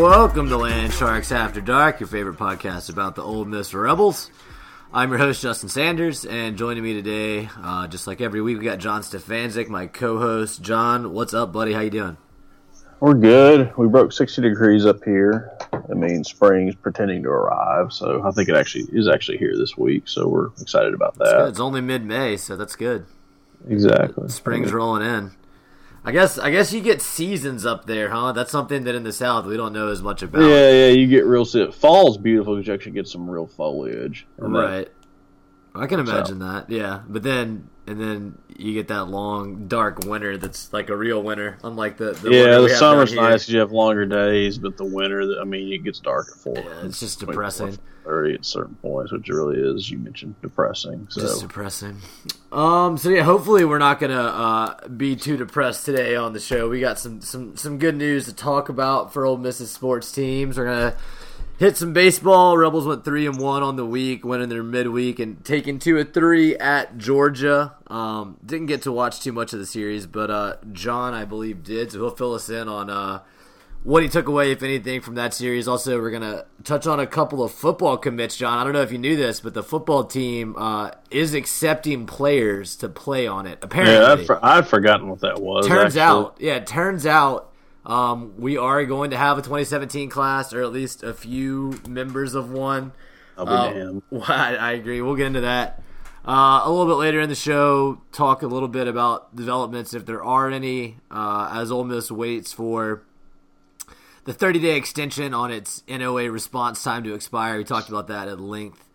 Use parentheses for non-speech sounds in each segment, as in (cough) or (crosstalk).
Welcome to Landsharks After Dark, your favorite podcast about the Ole Miss Rebels. I'm your host, Justin Sanders, and joining me today, uh, just like every week, we got John Stefanczyk, my co-host. John, what's up, buddy? How you doing? We're good. We broke 60 degrees up here. I mean, spring's pretending to arrive, so I think it actually is actually here this week. So we're excited about that. It's only mid-May, so that's good. Exactly. Spring's rolling in. I guess I guess you get seasons up there, huh? That's something that in the South we don't know as much about. Yeah, yeah, you get real. Fall's beautiful because you actually get some real foliage. Right. I can imagine so. that. Yeah, but then and then you get that long dark winter that's like a real winter, unlike the, the yeah. The summer's nice because you have longer days, but the winter, I mean, it gets dark at four. Yeah, it's just depressing. Thirty at certain points, which really is. You mentioned depressing. So. Just depressing. Um. So yeah, hopefully we're not gonna uh, be too depressed today on the show. We got some some some good news to talk about for Ole Miss's sports teams. We're gonna hit some baseball. Rebels went three and one on the week, winning their midweek and taking two or three at Georgia. Um, didn't get to watch too much of the series, but uh, John, I believe, did. So he'll fill us in on uh, what he took away, if anything, from that series. Also, we're gonna touch on a couple of football commits, John. I don't know if you knew this, but the football team uh, is accepting players to play on it. Apparently, yeah, I'd, for- I'd forgotten what that was. Turns actually. out, yeah, it turns out um, we are going to have a 2017 class, or at least a few members of one. I'll be uh, damned. (laughs) I, I, agree. We'll get into that uh, a little bit later in the show. Talk a little bit about developments, if there are any, uh, as Ole Miss waits for the 30 day extension on its NOA response time to expire. We talked about that at length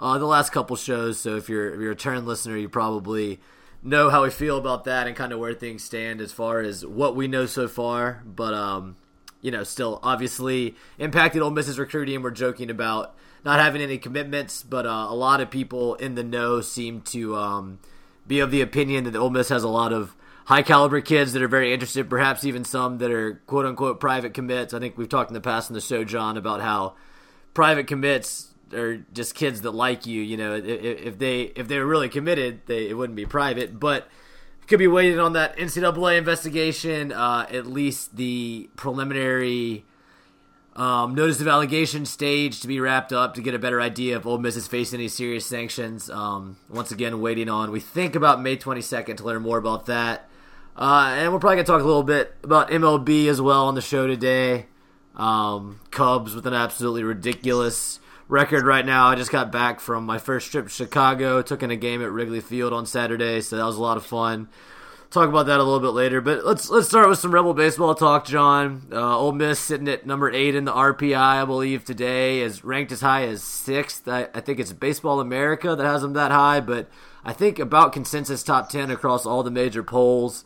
uh, the last couple shows. So if you're if you're a return listener, you probably know how we feel about that and kind of where things stand as far as what we know so far. But um, you know, still obviously impacted Ole Miss's recruiting. We're joking about not having any commitments, but uh, a lot of people in the know seem to um, be of the opinion that Ole Miss has a lot of high caliber kids that are very interested. Perhaps even some that are quote unquote private commits. I think we've talked in the past in the show, John, about how private commits or just kids that like you. You know, if, they if they were really committed, they it wouldn't be private, but could be waiting on that NCAA investigation. Uh, at least the preliminary um, notice of allegation stage to be wrapped up to get a better idea if Ole Miss is facing any serious sanctions. Um, once again, waiting on. We think about May 22nd to learn more about that. Uh, and we're probably going to talk a little bit about MLB as well on the show today. Um, Cubs with an absolutely ridiculous record right now. I just got back from my first trip to Chicago. Took in a game at Wrigley Field on Saturday, so that was a lot of fun. Talk about that a little bit later, but let's let's start with some Rebel baseball talk, John. Uh, Ole Miss sitting at number eight in the RPI, I believe today, is ranked as high as sixth. I, I think it's Baseball America that has them that high, but I think about consensus top ten across all the major polls.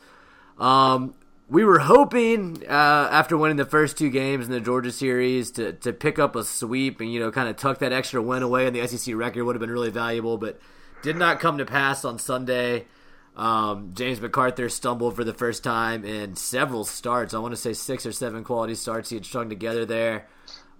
Um, we were hoping uh, after winning the first two games in the Georgia series to, to pick up a sweep and you know kind of tuck that extra win away and the SEC record would have been really valuable, but did not come to pass on Sunday. Um, James McArthur stumbled for the first time in several starts. I want to say six or seven quality starts he had strung together there.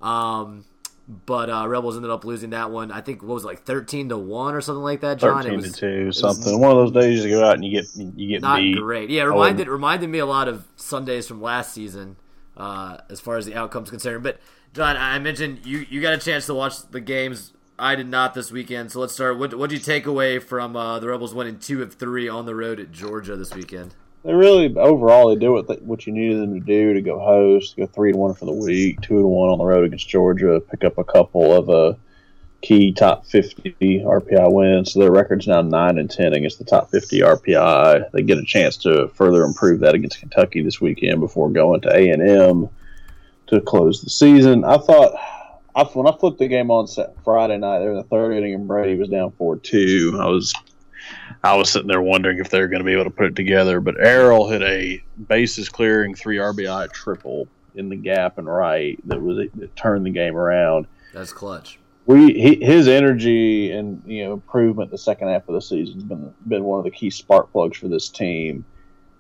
Um, but uh, Rebels ended up losing that one. I think what was it, like thirteen to one or something like that. John, thirteen was, to two, something. One of those days you go out and you get you get not beat. great. Yeah, reminded reminded me a lot of Sundays from last season uh, as far as the outcomes concerned. But John, I mentioned you you got a chance to watch the games. I did not this weekend. So let's start. What what did you take away from uh, the Rebels winning two of three on the road at Georgia this weekend? They really overall they do what they, what you needed them to do to go host, go three and one for the week, two and one on the road against Georgia, pick up a couple of uh, key top fifty RPI wins. So their record's now nine and ten against the top fifty RPI. They get a chance to further improve that against Kentucky this weekend before going to A and M to close the season. I thought. I, when I flipped the game on Friday night, there in the third inning, and Brady was down four two. I was I was sitting there wondering if they were going to be able to put it together. But Errol hit a bases clearing three RBI triple in the gap and right that was that turned the game around. That's clutch. We he, his energy and you know improvement the second half of the season has been been one of the key spark plugs for this team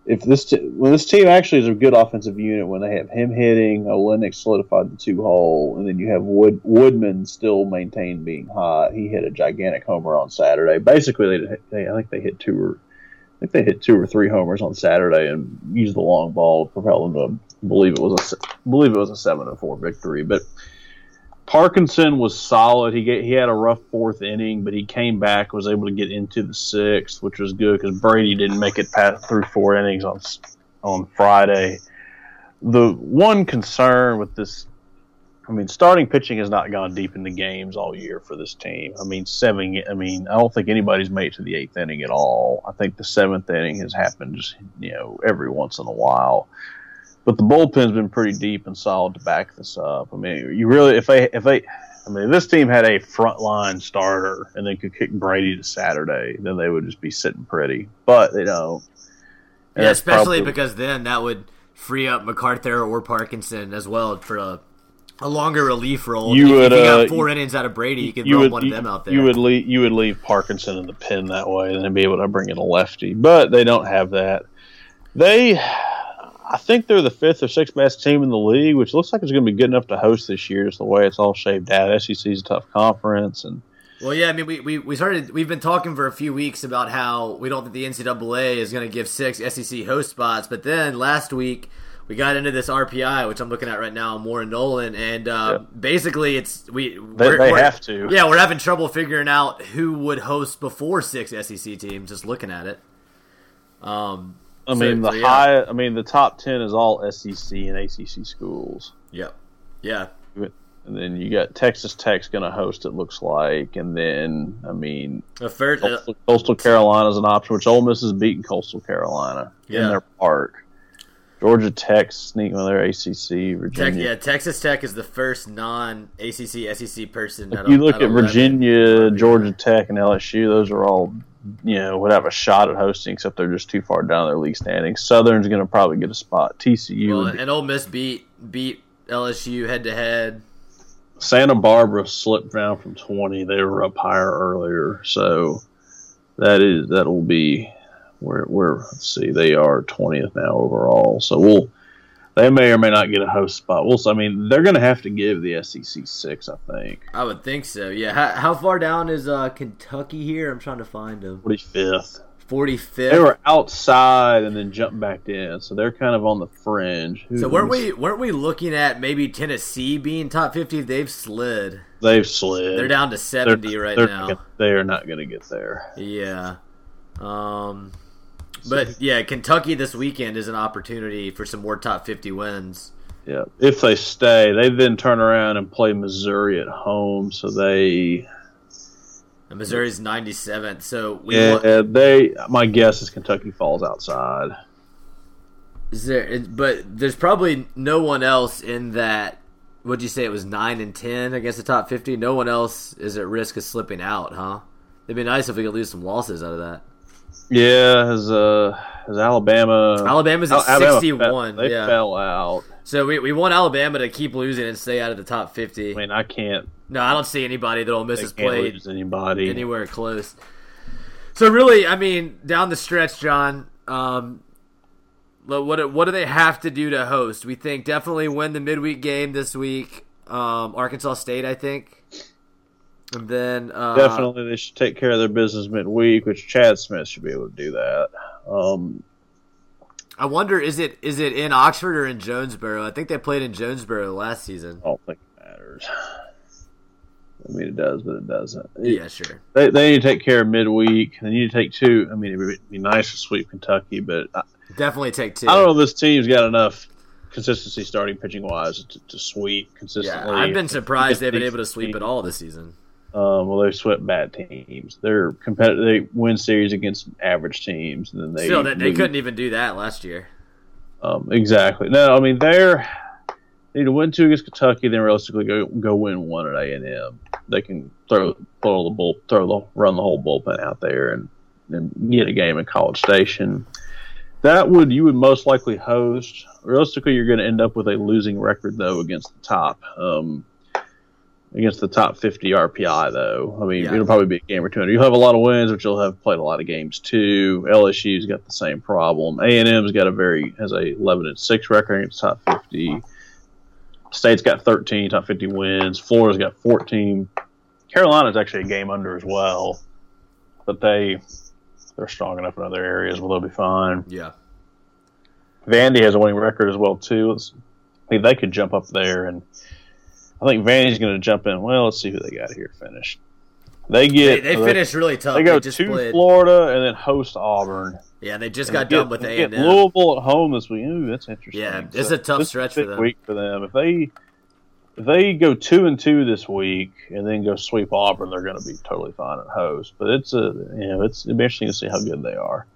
if this t- when this team actually is a good offensive unit when they have him hitting, Olenek solidified the two hole, and then you have Wood Woodman still maintained being hot. He hit a gigantic homer on Saturday. Basically, they, they I think they hit two or think they hit two or three homers on Saturday and used the long ball to propel them to believe it was a believe it was a seven and four victory. But Parkinson was solid. He get, he had a rough fourth inning, but he came back, was able to get into the sixth, which was good because Brady didn't make it past through four innings on on Friday. The one concern with this I mean, starting pitching has not gone deep into games all year for this team. I mean, seven. I mean, I don't think anybody's made to the eighth inning at all. I think the seventh inning has happened just you know every once in a while. But the bullpen's been pretty deep and solid to back this up. I mean, you really if they if they I mean, if this team had a frontline starter and they could kick Brady to Saturday, then they would just be sitting pretty. But they don't. And yeah, especially probably, because then that would free up McArthur or Parkinson as well for a a longer relief role. You if, would you got uh, four innings out of Brady, you could you throw would, one of them out there. You would leave you would leave Parkinson in the pen that way, and then be able to bring in a lefty. But they don't have that. They, I think they're the fifth or sixth best team in the league, which looks like it's going to be good enough to host this year. Just the way it's all shaped out. SEC's a tough conference, and well, yeah, I mean, we, we, we started, we've been talking for a few weeks about how we don't think the NCAA is going to give six SEC host spots, but then last week we got into this RPI, which I'm looking at right now, Warren Nolan, and uh, yeah. basically it's we they, they have to. Yeah, we're having trouble figuring out who would host before six SEC teams. Just looking at it. Um, I so, mean the so, yeah. high. I mean the top ten is all SEC and ACC schools. Yep. Yeah. And then you got Texas Tech's going to host. It looks like, and then I mean, a fair, Coastal, uh, Coastal Carolina is an option, which Ole Miss has beaten Coastal Carolina yeah. in their park. Georgia Tech sneaking with their ACC. Virginia. Tech, yeah, Texas Tech is the first non ACC SEC person. If you look at Virginia, Georgia Tech, and LSU, those are all you know would have a shot at hosting, except they're just too far down their league standings. Southern's going to probably get a spot. TCU well, and Ole Miss beat beat LSU head to head. Santa Barbara slipped down from twenty. They were up higher earlier, so that is that will be we're, we're let's see, they are 20th now overall. So we'll they may or may not get a host spot. We'll. I mean, they're going to have to give the SEC six. I think. I would think so. Yeah. How, how far down is uh, Kentucky here? I'm trying to find them. Forty fifth. Forty fifth. They were outside and then jumped back in, so they're kind of on the fringe. Who so weren't we weren't we looking at maybe Tennessee being top fifty? They've slid. They've slid. They're down to seventy they're, right they're now. they are not going to get there. Yeah. Um. But yeah, Kentucky this weekend is an opportunity for some more top 50 wins. Yeah, if they stay, they then turn around and play Missouri at home. So they. And Missouri's 97th. So we yeah, want... they. My guess is Kentucky falls outside. Is there? But there's probably no one else in that. Would you say it was nine and ten against the top 50? No one else is at risk of slipping out, huh? It'd be nice if we could lose some losses out of that. Yeah, has uh has Alabama Alabama's at Alabama sixty one. They yeah. fell out. So we, we want Alabama to keep losing and stay out of the top fifty. I mean, I can't. No, I don't see anybody that Ole Miss has played anybody anywhere close. So really, I mean, down the stretch, John. Um, what what do they have to do to host? We think definitely win the midweek game this week. Um, Arkansas State, I think. And then uh, definitely they should take care of their business midweek, which Chad Smith should be able to do that. Um, I wonder is it is it in Oxford or in Jonesboro? I think they played in Jonesboro last season. I don't think it matters. I mean, it does, but it doesn't. Yeah, sure. They, they need to take care of midweek. They need to take two. I mean, it would be nice to sweep Kentucky, but I, definitely take two. I don't know if this team's got enough consistency starting pitching wise to, to sweep consistently. Yeah, I've been surprised they've been able to sweep at all this season. Um, well, they swept bad teams. They're competitive. They win series against average teams, and then they still they, they couldn't even do that last year. Um, exactly. No, I mean they're they need to win two against Kentucky, then realistically go go win one at A and M. They can throw throw the bull throw the run the whole bullpen out there and and get a game in College Station. That would you would most likely host. Realistically, you're going to end up with a losing record though against the top. Um, against the top 50 RPI, though. I mean, yeah. it'll probably be a game or two. You'll have a lot of wins, but you'll have played a lot of games too. LSU's got the same problem. A and M's got a very has a 11 and six record against top 50. State's got 13 top 50 wins. Florida's got 14. Carolina's actually a game under as well, but they they're strong enough in other areas, well, they'll be fine. Yeah. Vandy has a winning record as well too. It's, I mean, they could jump up there, and I think Vandy's going to jump in. Well, let's see who they got here finished. They They, get they finished really tough. They go just to played. Florida and then host Auburn. Yeah, they just And got they done get- with they A and M. Louisville at home this week. Ooh, that's interesting. Yeah, it's a tough stretch for them. Week for them. If they if they go two and two this week and then go sweep Auburn, they're going to be totally fine at host. But it's a you know it's it'll be interesting to see how good they are.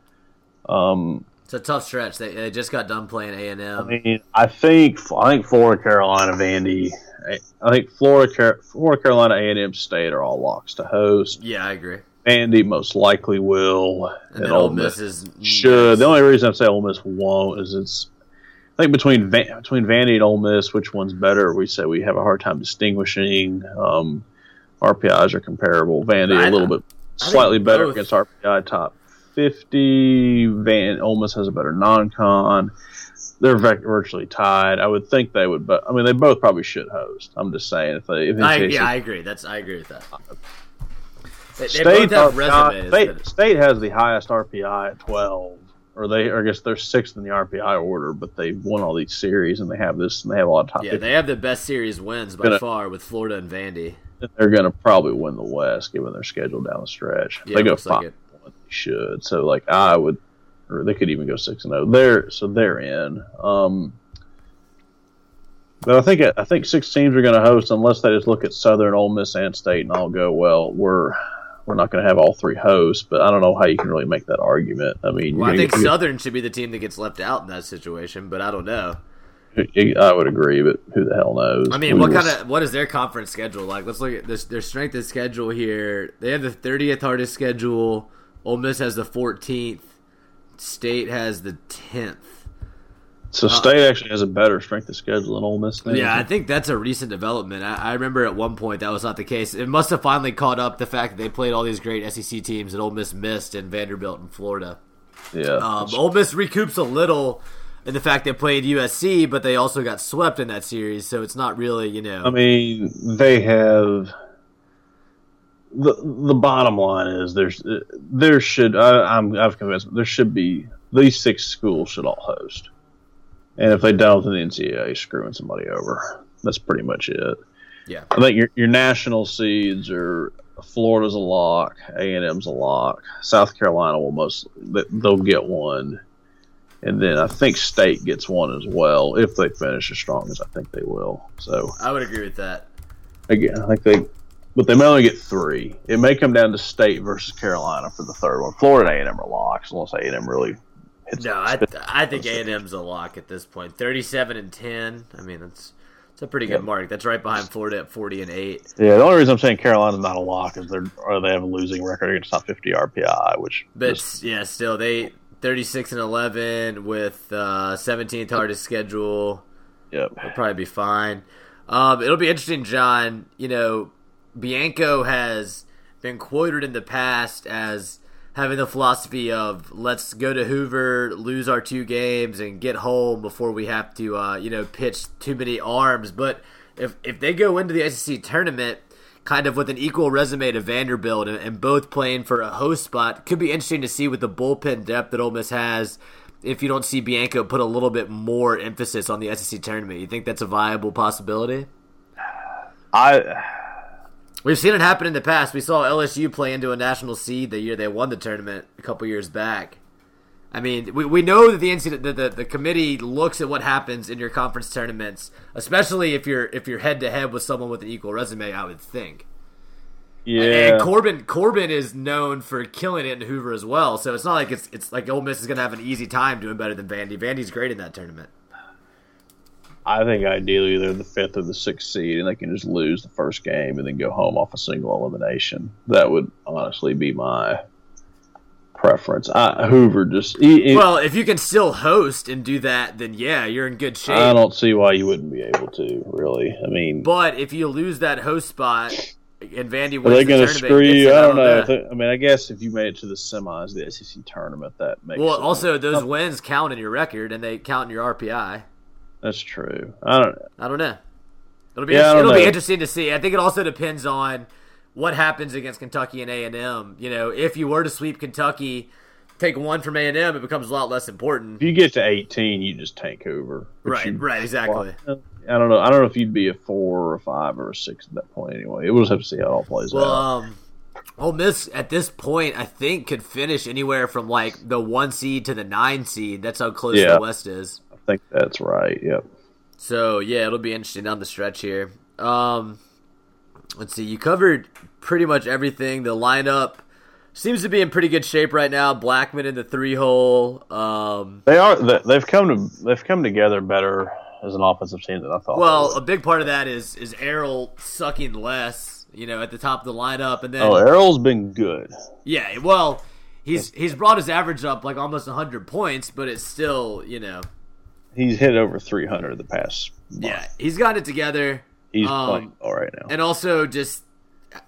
Um, It's a tough stretch. They, they just got done playing A and I mean, I think I think Florida, Carolina, Vandy. I- think Florida, Car- Florida, Carolina, A and M State are all locks to host. Yeah, I agree. Vandy most likely will, And then Ole Miss is should. The only reason I say Ole Miss won't is it's. I think between Van, between Vandy and Ole Miss, which one's better? We say we have a hard time distinguishing. Um, RPIs are comparable. Vandy I- a little bit slightly better both- against RPI top fifty. Van Ole Miss has a better non-con. They're virtually tied. I would think they would, but I mean they both probably should host. I'm just saying if they if I, yeah, I agree. That's I agree with that. They, they State, both have RPI resumes. State, State has the highest RPI at 12, or they, or I guess they're sixth in the RPI order, but they've won all these series and they have this, and they have a lot of top. yeah, they have the best series wins by Gonna- far with Florida and Vandy. They're going to probably win the West given their schedule down the stretch. Yeah, they go like five, it. one, they should. So like I would, or they could even go six and zero. They're so they're in. Um, but I think I think six teams are going to host unless they just look at Southern, Ole Miss, and State, and I'll go. Well, we're we're not going to have all three hosts, but I don't know how you can really make that argument. I mean, Well, I think get- Southern should be the team that gets left out in that situation, but I don't know. I would agree, but who the hell knows? I mean, We what kind of what is their conference schedule like? Let's look at this. Their strength of schedule here. They have the 30th hardest schedule. Ole Miss has the 14th. State has the 10th. So State actually has a better strength of schedule than Ole Miss. Yeah, I think that's a recent development. I, I remember at one point that was not the case. It must have finally caught up the fact that they played all these great SEC teams that Ole Miss missed in Vanderbilt and Florida. yeah. Um, Ole Miss recoups a little in the fact they played USC, but they also got swept in that series, so it's not really you know. I mean, they have the the bottom line is there's there should I, I'm I've convinced there should be these six schools should all host, and if they don't, then the NCAA is screwing somebody over. That's pretty much it. yeah, I think your your national seeds are Florida's a lock, A and M's a lock, South Carolina will most they'll get one, and then I think State gets one as well if they finish as strong as I think they will. So I would agree with that. again, I think they, but they may only get three. It may come down to State versus Carolina for the third one. Florida A and M are locks unless A and M really. hits No, I I think A and M's a lock at this point. Thirty-seven and ten. I mean, that's it's a pretty good mark. That's right behind Florida at forty and eight. Yeah, the only reason I'm saying Carolina's not a lock is they're or they have a losing record against top 50 RPI, which But just- yeah, still they thirty-six and eleven with uh, seventeenth hardest schedule. yep. It'll probably be fine. Um, it'll be interesting, John. You know, Bianco has been quoted in the past as having the philosophy of let's go to Hoover, lose our two games, and get home before we have to, uh, you know, pitch too many arms. But if if they go into the SEC tournament kind of with an equal resume to Vanderbilt and, and both playing for a host spot, could be interesting to see with the bullpen depth that Ole Miss has. If you don't see Bianco put a little bit more emphasis on the SEC tournament, you think that's a viable possibility? I We've seen it happen in the past. We saw LSU play into a national seed the year they won the tournament a couple years back. I mean, we, we know that the, NCAA, the, the the committee looks at what happens in your conference tournaments, especially if you're if you're head to head with someone with an equal resume. I would think. yeah. And Corbin Corbin is known for killing it in Hoover as well. So it's not like it's it's like Ole Miss is going to have an easy time doing better than Vandy. Vandy's great in that tournament. I think ideally they're the fifth or the sixth seed, and they can just lose the first game and then go home off a single elimination. That would honestly be my preference. I, Hoover just. He, he- Well, if you can still host and do that, then yeah, you're in good shape. I don't see why you wouldn't be able to. Really, I mean, But if you lose that host spot and Vandy wins are they the going to screw you? I don't know. I mean, I guess if you made it to the semis, the SEC tournament, that makes. Well, also those wins count in your record and they count in your RPI. That's true. I don't. I don't know. It'll be Yeah, it'll be interesting to see. I think it also depends on what happens against Kentucky and A and M. You know, if you were to sweep Kentucky, take one from A and M, it becomes a lot less important. If you get to 18, you just tank over. Right, you- right, exactly. Well, I don't know. I don't know if you'd be a four or a five or a six at that point. Anyway, we'll just have to see how it all plays Well, out. um, Ole Miss at this point, I think, could finish anywhere from like the one seed to the nine seed. That's how close Yeah. the West is. I think that's right. Yep. So yeah, it'll be interesting down the stretch here. Um, let's see. You covered pretty much everything. The lineup seems to be in pretty good shape right now. Blackman in the three hole. Um, They are. they- They've come to. They've come together better as an offensive team than I thought. well, a big part of that is is Errol sucking less. You know, at the top of the lineup, and then oh, Errol's been good. yeah, well, he's he's brought his average up like almost hundred points, but it's still you know He's hit over 300 the past. Month. yeah he's got it together. he's um, playing all right now. And also, just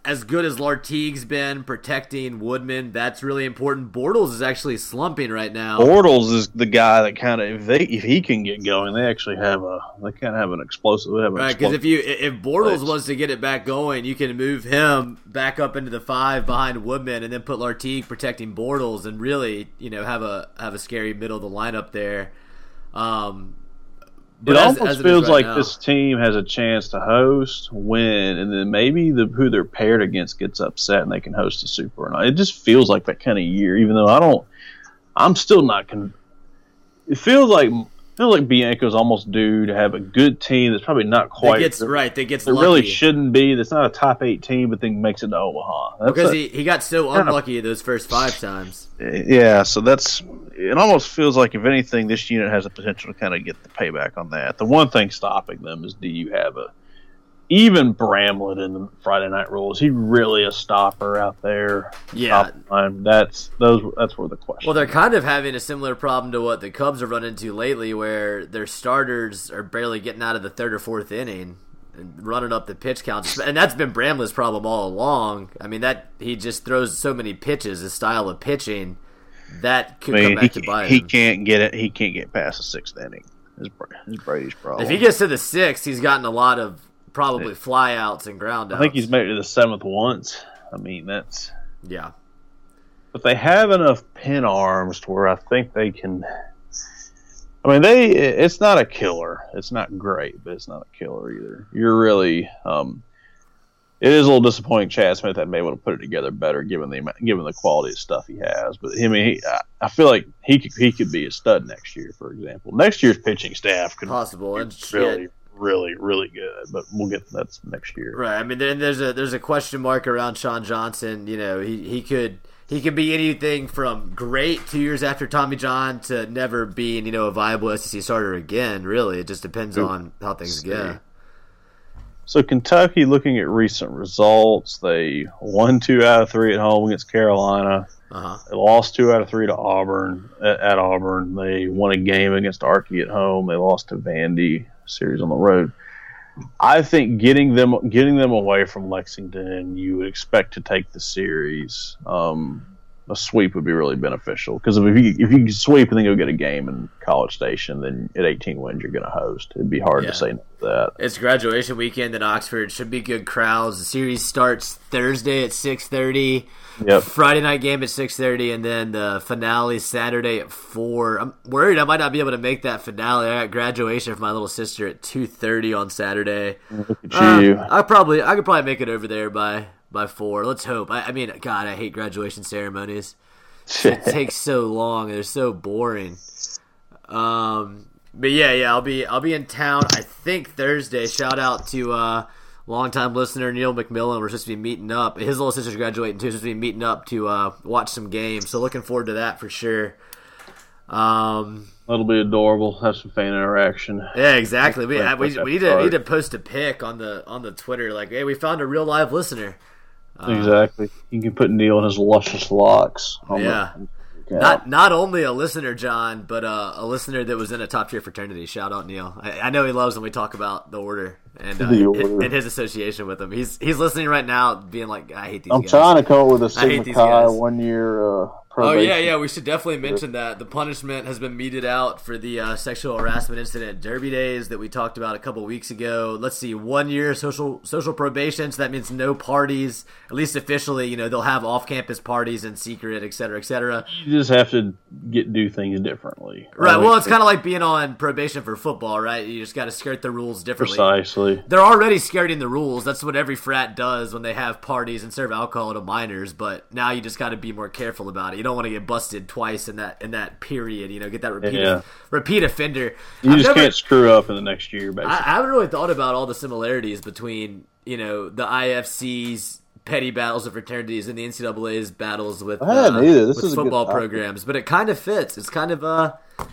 as good as Lartigue's been protecting Woodman, that's really important. Bortles is actually slumping right now. Bortles is the guy that kind of if they if he can get going, they actually have a they kind of have an explosive. Have an Right, because if you if Bortles Place. was to get it back going, you can move him back up into the five behind Woodman, and then put Lartigue protecting Bortles, and really, you know, have a have a scary middle of the lineup there. Um, It as- almost as is feels right like now- this team has a chance to host, win, and then maybe the who they're paired against gets upset and they can host a super. And it just feels like that kind of year. Even though I don't, I'm still not. Con- it feels like feel like Bianco's almost due to have a good team that's probably not that quite. gets right. That gets It lucky. really shouldn't be. That's not a top eight team, but then makes it to Omaha. That's because a- he, he got so Kind of- unlucky those first five times. Yeah, so that's it. Almost feels like if anything, this unit has the potential to kind of get the payback on that. The one thing stopping them is do you have a even Bramlett in the Friday night rules? Is he really a stopper out there? Yeah. Stop? That's those. That's where the question. Well, they're kind of having a similar problem to what the Cubs have run into lately, where their starters are barely getting out of the third or fourth inning and running up the pitch counts, and that's been Bramlett's problem all along. I mean, that he just throws so many pitches, his style of pitching, that could I come back he, to bite him. he can't get it. He can't get past the sixth inning. Is is Brady's problem? If he gets to the sixth, he's gotten a lot of probably flyouts and ground outs. I think he's made it to the seventh once. I mean, that's. yeah. but they have enough pin arms to where I think they can. I mean, they it's not a killer. It's not great, but it's not a killer either. You're really, um, it is a little disappointing. Chad Smith had been able to put it together better, given the given the quality of stuff he has. But I mean, he, I, I feel like he could he could be a stud next year, for example. Next year's pitching staff could Possible. be And shit. Really, really, good. But we'll get that's next year. Right. I mean, then there's a there's a question mark around Sean Johnson. You know, he he could he could be anything from great two years after Tommy John to never being you know a viable SEC starter again. Really, it just depends on how things go. So Kentucky, looking at recent results, they won two out of three at home against Carolina. Uh huh. They lost two out of three to Auburn at, at Auburn. They won a game against Archie at home. They lost to Vandy series on the road. I think getting them getting them away from Lexington, you would expect to take the series. Um, a sweep would be really beneficial because if you if you sweep and then go get a game in College Station, then at 18 wins you're going to host. It'd be hard Yeah. to say no to that. It's graduation weekend in Oxford. Should be good crowds. The series starts Thursday at six thirty. Yep. Friday night game at six thirty, and then the finale Saturday at four. I'm worried I might not be able to make that finale. I got graduation for my little sister at two thirty on Saturday. Look at Uh, you. I probably I could probably make it over there by by four. Let's hope. I, I mean, God, I hate graduation ceremonies. (laughs) It takes so long. They're so boring. Um, but yeah, yeah, I'll be I'll be in town. I think Thursday. Shout out to uh, longtime listener Neil McMillan. We're supposed to be meeting up. His little sister's graduating too. Supposed to be meeting up to uh, watch some games. So looking forward to that for sure. Um, That'll be adorable. Have some fan interaction. yeah, exactly. We, Like, we, we need to we need to post a pic on the on the Twitter like, hey, we found a real live listener. Exactly. You can put Neil in his luscious locks. on the- Yeah. Yeah. Not not only a listener, John, but uh, a listener that was in a top tier fraternity. Shout out Neil. I, I know he loves when we talk about the order and, uh, and his association with them. He's he's listening right now, being like, "I hate these." I'm guys. trying to come up with a (laughs) Sigma Chi one year. Uh, Oh yeah, yeah. We should definitely mention that the punishment has been meted out for the uh, sexual harassment incident Derby Days that we talked about a couple weeks ago. Let's see, one year social social probation. So that means no parties, at least officially. You know, they'll have off campus parties in secret, et cetera, et cetera. You just have to get do things differently. Right. Well, it's kind of like being on probation for football, right? You just got to skirt the rules differently. Precisely. They're already skirting the rules. That's what every frat does when they have parties and serve alcohol to minors. But now you just got to be more careful about it. You don't want to get busted twice in that in that period. You know, get that repeat yeah. repeat offender. You I've just never, can't screw up in the next year. Basically, I, I haven't really thought about all the similarities between you know the IFC's petty battles of fraternities and the NCAA's battles with, uh, with football programs, but it kind of fits. It's kind of uh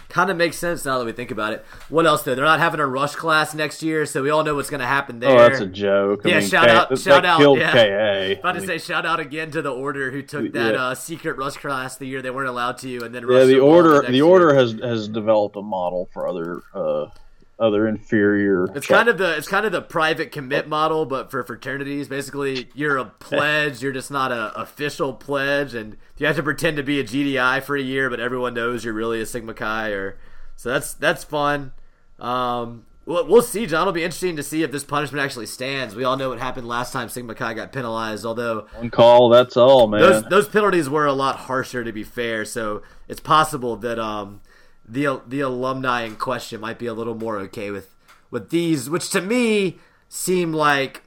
kind of makes sense now that we think about it. What else though? They're not having a rush class next year, so we all know what's going to happen there. Oh, that's a joke. I yeah, mean, shout K- out, shout out. Yeah. KA. About to say shout out again to the order who took that yeah. uh, secret rush class the year they weren't allowed to, and then yeah, the order the, the order has has developed a model for other. Uh, other inferior. It's kind of the it's kind of the private commit model, but for fraternities. Basically, you're a pledge. You're just not a official pledge, and you have to pretend to be a GDI for a year, but everyone knows you're really a Sigma Chi. Or so that's that's fun. Um, we'll, we'll see, John. It'll be interesting to see if this punishment actually stands. We all know what happened last time Sigma Chi got penalized. Although one call, that's all, man. Those those penalties were a lot harsher, to be fair. So it's possible that um the the alumni in question might be a little more okay with with these, which to me seem like,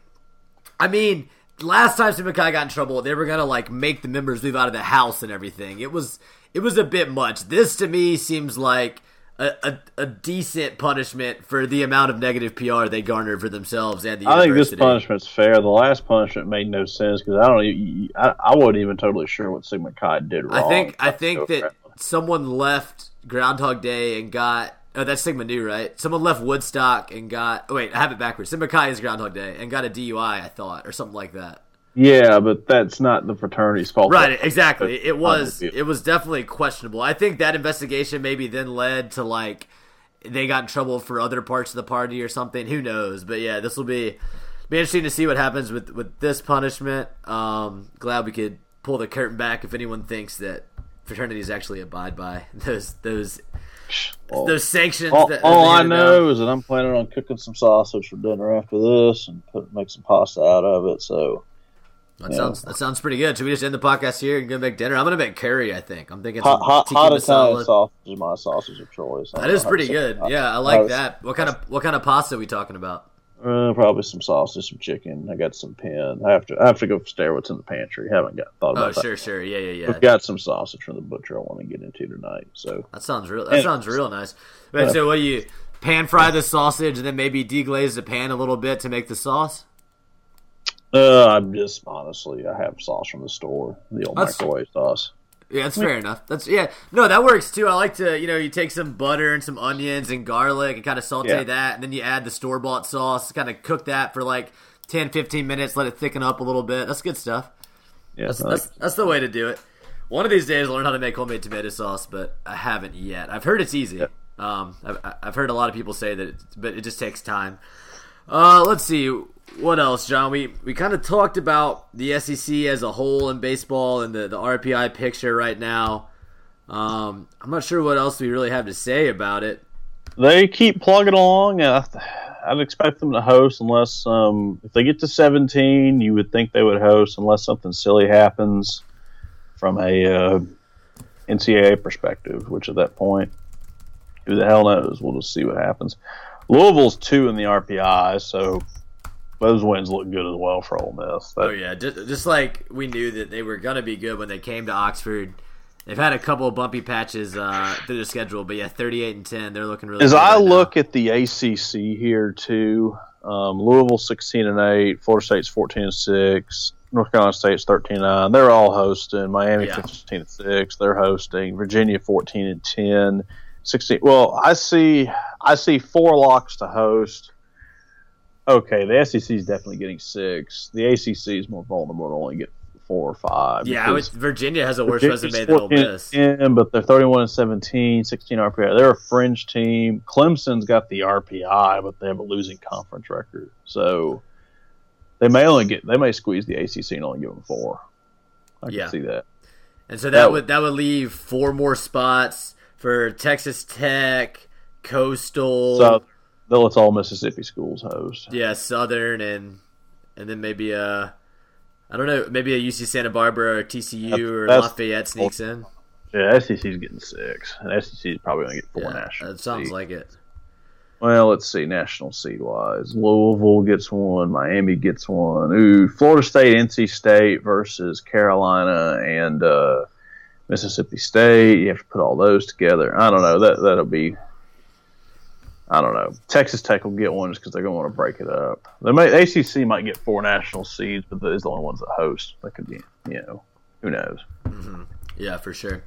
I mean, last time Sigma Chi got in trouble, they were gonna like make the members move out of the house and everything. It was it was a bit much. This to me seems like. A, a, a, decent punishment for the amount of negative PR they garnered for themselves and the. I think this punishment's fair. The last punishment made no sense because I don't. I, I wasn't even totally sure what Sigma Chi did wrong. I think I think that someone left Groundhog Day and got oh that's Sigma Nu right? Someone left Woodstock and got oh, wait I have it backwards. Sigma Chi is Groundhog Day and got a DUI I thought or something like that. Yeah, but that's not the fraternity's fault. Right, exactly. It was it was definitely questionable. I think that investigation maybe then led to like they got in trouble for other parts of the party or something. Who knows? But yeah, this will be be interesting to see what happens with with this punishment. Um, glad we could pull the curtain back if anyone thinks that fraternities actually abide by (laughs) those those well, oh. those sanctions. All, all I know is that I'm planning on cooking some sausage for dinner after this and put, make some pasta out of it. So that sounds that sounds pretty good. Should we just end the podcast here and go make dinner? I'm gonna make curry. I think I'm thinking hot, hot, hot Italian sausage is my sausage of choice. That is pretty good. Yeah, I like that. What kind of what kind of pasta are we talking about? Uh, probably some sausage, some chicken. I got some pin. I have to. I have to go stare what's in the pantry. haven't got thought about. Oh, sure, that. sure, yeah, yeah, yeah. We've got some sausage from the butcher. I want to get into tonight. So that sounds real. That and, sounds real nice. Wait, so what you pan fry the sausage and then maybe deglaze the pan a little bit to make the sauce? Uh, I'm just honestly, I have sauce from the store, the old That's, microwave sauce. Yeah, that's fair enough. That's yeah. No, that works too. I like to, you know, you take some butter and some onions and garlic and kind of saute yeah. that, and then you add the store bought sauce, kind of cook that for like 10, 15 minutes, let it thicken up a little bit. That's good stuff. Yeah, that's, that's, that's the way to do it. One of these days, I'll learn how to make homemade tomato sauce, but I haven't yet. I've heard it's easy. Yeah. Um, I've, I've heard a lot of people say that, but it just takes time. Uh, let's see what else, John? We we kind of talked about the SEC as a whole in baseball and the the RPI picture right now. Um, I'm not sure what else we really have to say about it. They keep plugging along. I'd expect them to host unless um, if they get to 17, you would think they would host unless something silly happens from a uh, NCAA perspective. Which at that point, who the hell knows? We'll just see what happens. Louisville's two in the RPI, so those wins look good as well for Ole Miss. That, oh yeah, just, just like we knew that they were gonna be good when they came to Oxford. They've had a couple of bumpy patches uh, through the schedule, but yeah, thirty-eight and ten, they're looking really. As I right look now. at the ACC here too, um, Louisville sixteen and eight, Florida State's fourteen and six, North Carolina State's thirteen and nine. They're all hosting. Miami yeah. fifteen and six, they're hosting. Virginia fourteen and ten. 16 well i see i see four locks to host okay the sec is definitely getting six the acc is more vulnerable to only get four or five. Yeah, would, Virginia has a worse resume than Ole Miss. 10, but they're 31 and 17, 16 RPI. They're a fringe team. Clemson's got the RPI, but they have a losing conference record. So they may only get they may squeeze the ACC and only give them four. I Yeah. can see that. And so that would that would leave four more spots for Texas Tech, Coastal, they'll let all Mississippi schools host. yeah, Southern, and and then maybe a I don't know, maybe a UC Santa Barbara or TCU or That's- Lafayette sneaks in. Yeah, SEC's getting six. And SEC is probably going to get four Yeah, national. that sounds like it. Well, let's see, national seed wise. Louisville gets one, Miami gets one. Ooh, Florida State, NC State versus Carolina and uh, Mississippi State. You have to put all those together. I don't know. That that'll be. I don't know. Texas Tech will get one just because they're going to want to break it up. They may ACC might get four national seeds, but those are the only ones that host. That could be, you know, who knows? Yeah, for sure.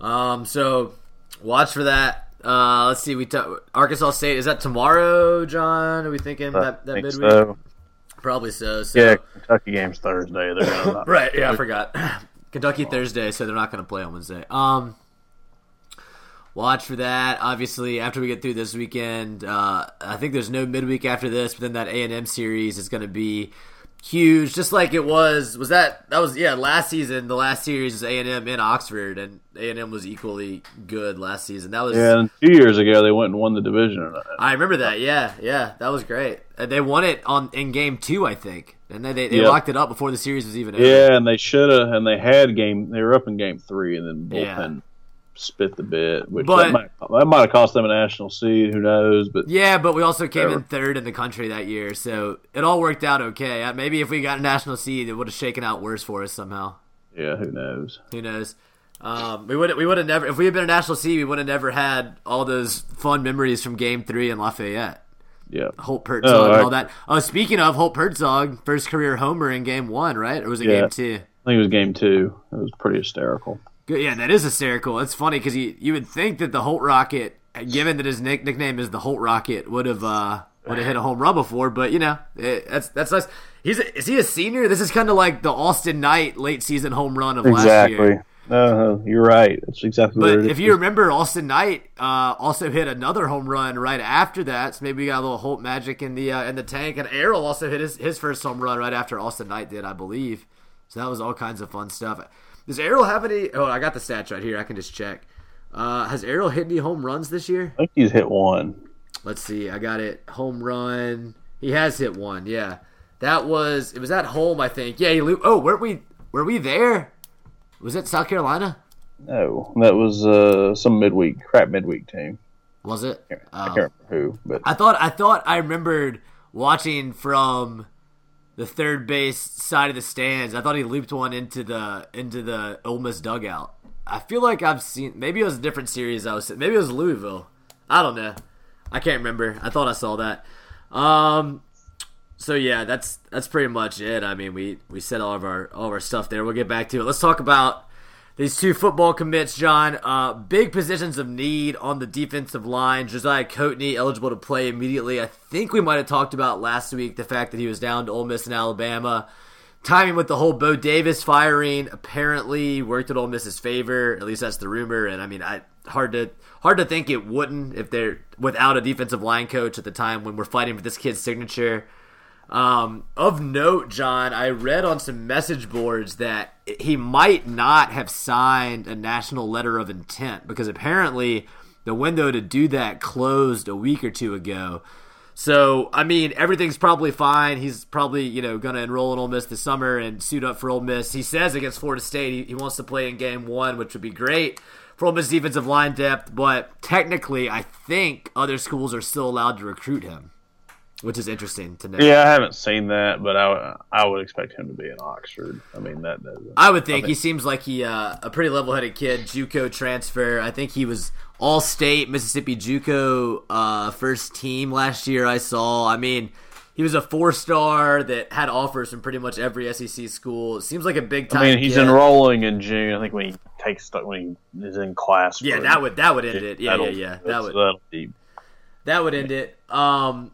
Um, so watch for that. Uh, let's see. We t- Arkansas State is that tomorrow, John? Are we thinking that, that think midweek? so. Probably so. so Yeah, Kentucky game's Thursday. They're (laughs) not- Right, yeah, I forgot. (clears throat) Kentucky Thursday, so they're not going to play on Wednesday. Um, watch for that. Obviously, after we get through this weekend, uh, I think there's no midweek after this, but then that A and M series is going to be huge, just like it was. Was that that was yeah last season? The last series was A and M in Oxford, and A and M was equally good last season. That was Yeah, and two years ago they went and won the division. I remember that. Yeah, yeah, that was great. They won it on in game two, I think, and they they, they Yep. locked it up before the series was even over. Yeah, and they should have, and they had game. They were up in game three, and then Yeah. Spit the bit, which But- that, might, that might have cost them a national seed. Who knows? But Yeah, but we also came in third in the country that year, so it all worked out okay. Uh, Maybe if we got a national seed, it would have shaken out worse for us somehow. yeah, who knows? Who knows? Um, we would we would have never if we had been a national seed, we would have never had all those fun memories from Game Three in Lafayette. Yeah, Holt Perdzock Oh, and I- all that. Oh, speaking of Holt Perdzock, first career homer in Game One, right? Or was it Yeah. Game Two? I think it was game two. It was pretty hysterical. Yeah, that is hysterical. It's funny because you you would think that the Holt Rocket, given that his nick, nickname is the Holt Rocket, would have uh, would have hit a home run before. But you know, it, that's that's nice. He's a, is he a senior? This is kind of like the Austin Knight late season home run of last year. Exactly. Uh, you're right. That's exactly what But if you remember, Austin Knight uh, also hit another home run right after that. So maybe we got a little Holt magic in the uh, in the tank. And Errol also hit his, his first home run right after Austin Knight did, I believe. So that was all kinds of fun stuff. Does Errol have any? Oh, I got the stats right here. I can just check. Uh, has Errol hit any home runs this year? I think he's hit one. Let's see. I got it. Home run. He has hit one. Yeah, that was it. Was at home, I think. Yeah. He, oh, weren't we? Were we there? Was it South Carolina? No, that was uh, some midweek crap midweek team. Was it? I Oh. can't remember who, but I thought I thought I remembered watching from the third base side of the stands. I thought he looped one into the into the Ole Miss dugout. I feel like I've seen maybe it was a different series. I was maybe it was Louisville. I don't know. I can't remember. I thought I saw that. Um. So yeah, that's that's pretty much it. I mean, we we said all of our all of our stuff there. We'll get back to it. Let's talk about these two football commits, John. Uh, big positions of need on the defensive line. Josiah Coatney eligible to play immediately. I think we might have talked about last week the fact that he was down to Ole Miss and Alabama. Timing with the whole Bo Davis firing apparently worked at Ole Miss's favor. At least that's the rumor. And I mean, I hard to hard to think it wouldn't if they're without a defensive line coach at the time when we're fighting for this kid's signature. Um, of note, John, I read on some message boards that he might not have signed a national letter of intent because apparently the window to do that closed a week or two ago. So, I mean, everything's probably fine. He's probably, you know, going to enroll in Ole Miss this summer and suit up for Ole Miss. He says against Florida State he, he wants to play in game one, which would be great for Ole Miss defensive line depth. But technically, I think other schools are still allowed to recruit him, which is interesting to know. yeah, I haven't seen that, but I I would expect him to be in Oxford. I mean that doesn't. I would think he seems like he uh, a pretty level-headed kid. JUCO transfer. I think he was all-state Mississippi JUCO uh, first team last year. I saw. I mean, he was a four-star that had offers from pretty much every SEC school. It seems like a big time. I mean, he's kid. enrolling in June. I think when he takes when he is in class. Yeah, that would that would end it. Yeah, yeah, yeah. That would that would end it. Um,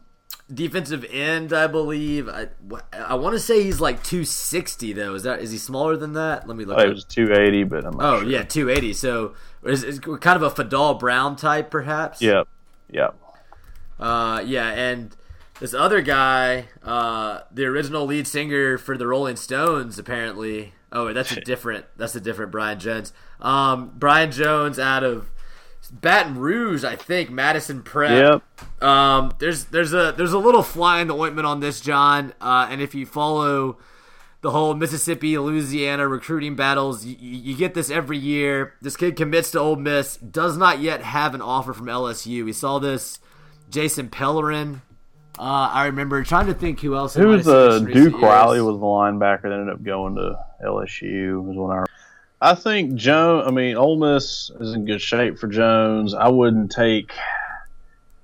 defensive end, I believe. I, I want to say he's like 260 though. Is that is he smaller than that? Let me look. Oh, it was 280, but I'm oh sure. yeah, 280. So is, is kind of a Fadol Brown type, perhaps. Yeah, Yep. Uh, yeah, and this other guy, uh, the original lead singer for the Rolling Stones, apparently. Oh, that's a (laughs) different. That's a different Brian Jones. Um, Brian Jones out of Baton Rouge, I think. Madison Prep. Yep. Um, there's there's a there's a little fly in the ointment on this, John. Uh, and if you follow the whole Mississippi Louisiana recruiting battles, you, you get this every year. This kid commits to Ole Miss, does not yet have an offer from LSU. We saw this. Jason Pellerin. Uh, I remember trying to think who else. Who was the Duke Riley was the linebacker that ended up going to LSU was one I I think Jones. I mean, Ole Miss is in good shape for Jones. I wouldn't take.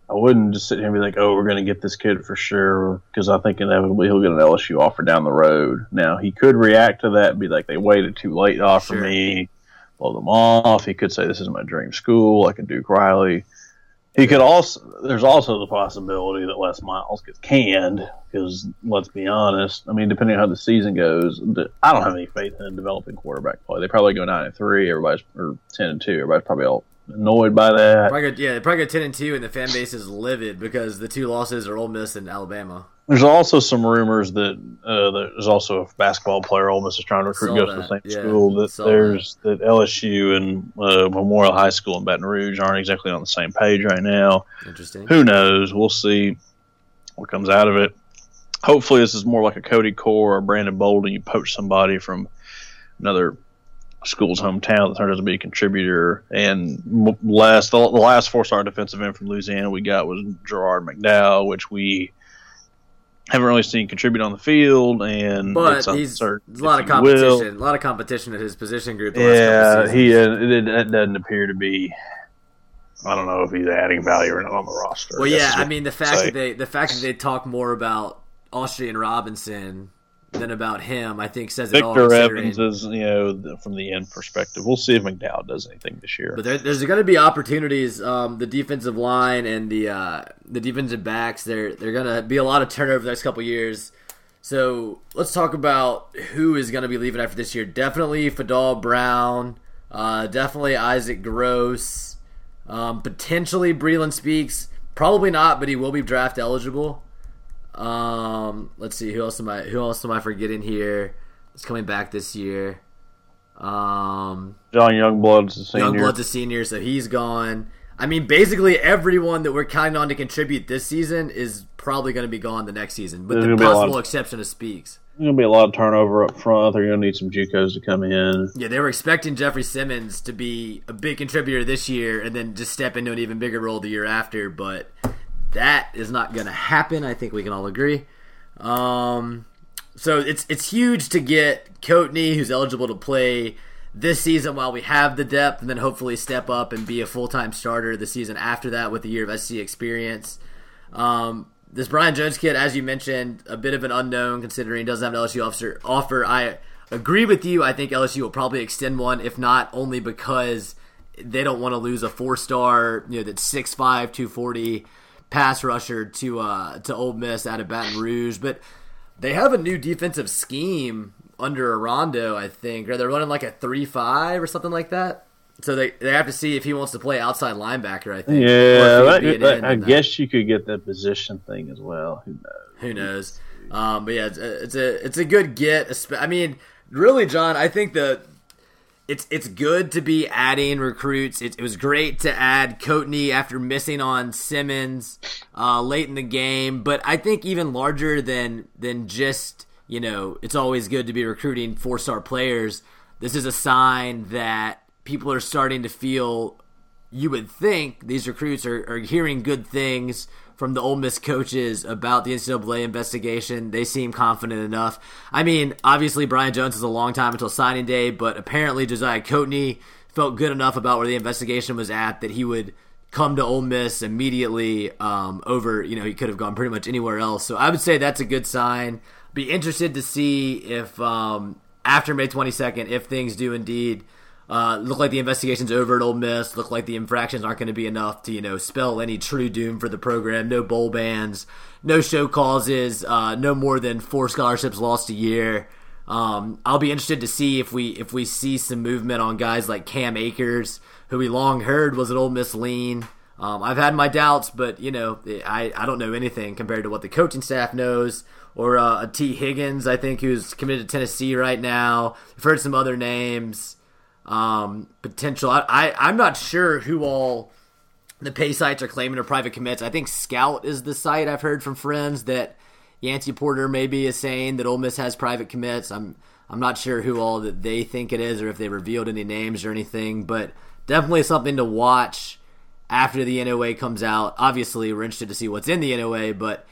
I wouldn't just sit here and be like, "Oh, we're going to get this kid for sure," because I think inevitably he'll get an LSU offer down the road. Now he could react to that and be like, "They waited too late to offer Sure. me," blow them off. He could say, "This is my dream school," like a Duke Riley. He could also. There's also the possibility that Les Miles gets canned because let's be honest. I mean, depending on how the season goes, I don't have any faith in developing quarterback play. They probably go nine and three. Everybody's or ten and two. Everybody's probably all annoyed by that. Probably go, yeah, they probably go ten and two, and the fan base is livid because the two losses are Ole Miss and Alabama. There's also some rumors that uh, there's also a basketball player Ole Miss is trying to recruit Saw goes to the same Yeah, school. That there's that LSU and uh, Memorial High School in Baton Rouge aren't exactly on the same page right now. Interesting. Who knows? We'll see what comes out of it. Hopefully, this is more like a Cody Core or Brandon Bolden. You poach somebody from another school's hometown that turns out to be a contributor. And last, the, the last four-star defensive end from Louisiana we got was Garrald McDowell, which we haven't really seen contribute on the field. And But he's a lot of competition. A lot of competition at his position group. The last Yeah, couple he seasons. uh, it, it doesn't appear to be. I don't know if he's adding value or not on the roster. Well, yeah. I mean, the fact that they the fact that they talk more about Austrian Robinson than about him, I think says it all. Victor Evans is, you know, from the end perspective. We'll see if McDowell does anything this year. But there, there's going to be opportunities. Um, the defensive line and the uh, the defensive backs. There they're going to be a lot of turnover the next couple years. So let's talk about who is going to be leaving after this year. Definitely Fadol Brown. Uh, definitely Isaac Gross. Um, potentially Breland Speaks. Probably not, but he will be draft eligible. Um, let's see who else am I who else am I forgetting here? It's coming back this year. Um, John Youngblood's the senior. Youngblood's a senior, so he's gone. I mean, basically everyone that we're counting on to contribute this season is probably going to be gone the next season, with There's the gonna be a lot possible of- exception of Speaks. There's going to be a lot of turnover up front. They're going to need some JUCOs to come in. Yeah, they were expecting Jeffrey Simmons to be a big contributor this year and then just step into an even bigger role the year after, but that is not going to happen. I think we can all agree. Um, so it's it's huge to get Coatney, who's eligible to play this season while we have the depth, and then hopefully step up and be a full time starter the season after that with a year of SC experience. Um, this Brian Jones kid, as you mentioned, a bit of an unknown considering he doesn't have an LSU officer offer. I agree with you. I think LSU will probably extend one, if not only because they don't want to lose a four star, you know, that's 6'5", 240 pass rusher to uh to Ole Miss out of Baton Rouge. But they have a new defensive scheme under Aranda, I think. Or they're running like a three five or something like that. So they, they have to see if he wants to play outside linebacker, I think. Yeah, he would that- that- I guess you could get that position thing as well. Who knows? Who knows? Um, but yeah, it's a, it's a it's a good get. I mean, really, John, I think the it's it's good to be adding recruits. It, it was great to add Coatney after missing on Simmons uh, late in the game. But I think even larger than than just you know, it's always good to be recruiting four star players. This is a sign that people are starting to feel you would think these recruits are, are hearing good things from the Ole Miss coaches about the NCAA investigation. They seem confident enough. I mean, obviously Brian Jones is a long time until signing day, but apparently Josiah Coatney felt good enough about where the investigation was at that he would come to Ole Miss immediately um, over. You know, he could have gone pretty much anywhere else. So I would say that's a good sign. Be interested to see if um, after May 22nd, if things do indeed Uh, look like the investigation's over at Ole Miss. Look like the infractions aren't going to be enough to you know spell any true doom for the program. No bowl bans, no show causes, uh, no more than four scholarships lost a year. Um, I'll be interested to see if we if we see some movement on guys like Cam Akers, who we long heard was an Ole Miss lean. Um, I've had my doubts, but you know I, I don't know anything compared to what the coaching staff knows. Or uh, Higgins, I think, who's committed to Tennessee right now. I've heard some other names um, potential. I, I I'm not sure who all the pay sites are claiming are private commits. I think Scout is the site I've heard from friends that Yancey Porter maybe is saying that Ole Miss has private commits. I'm I'm not sure who all that they think it is or if they revealed any names or anything, but definitely something to watch after the NOA comes out. Obviously, we're interested to see what's in the NOA, but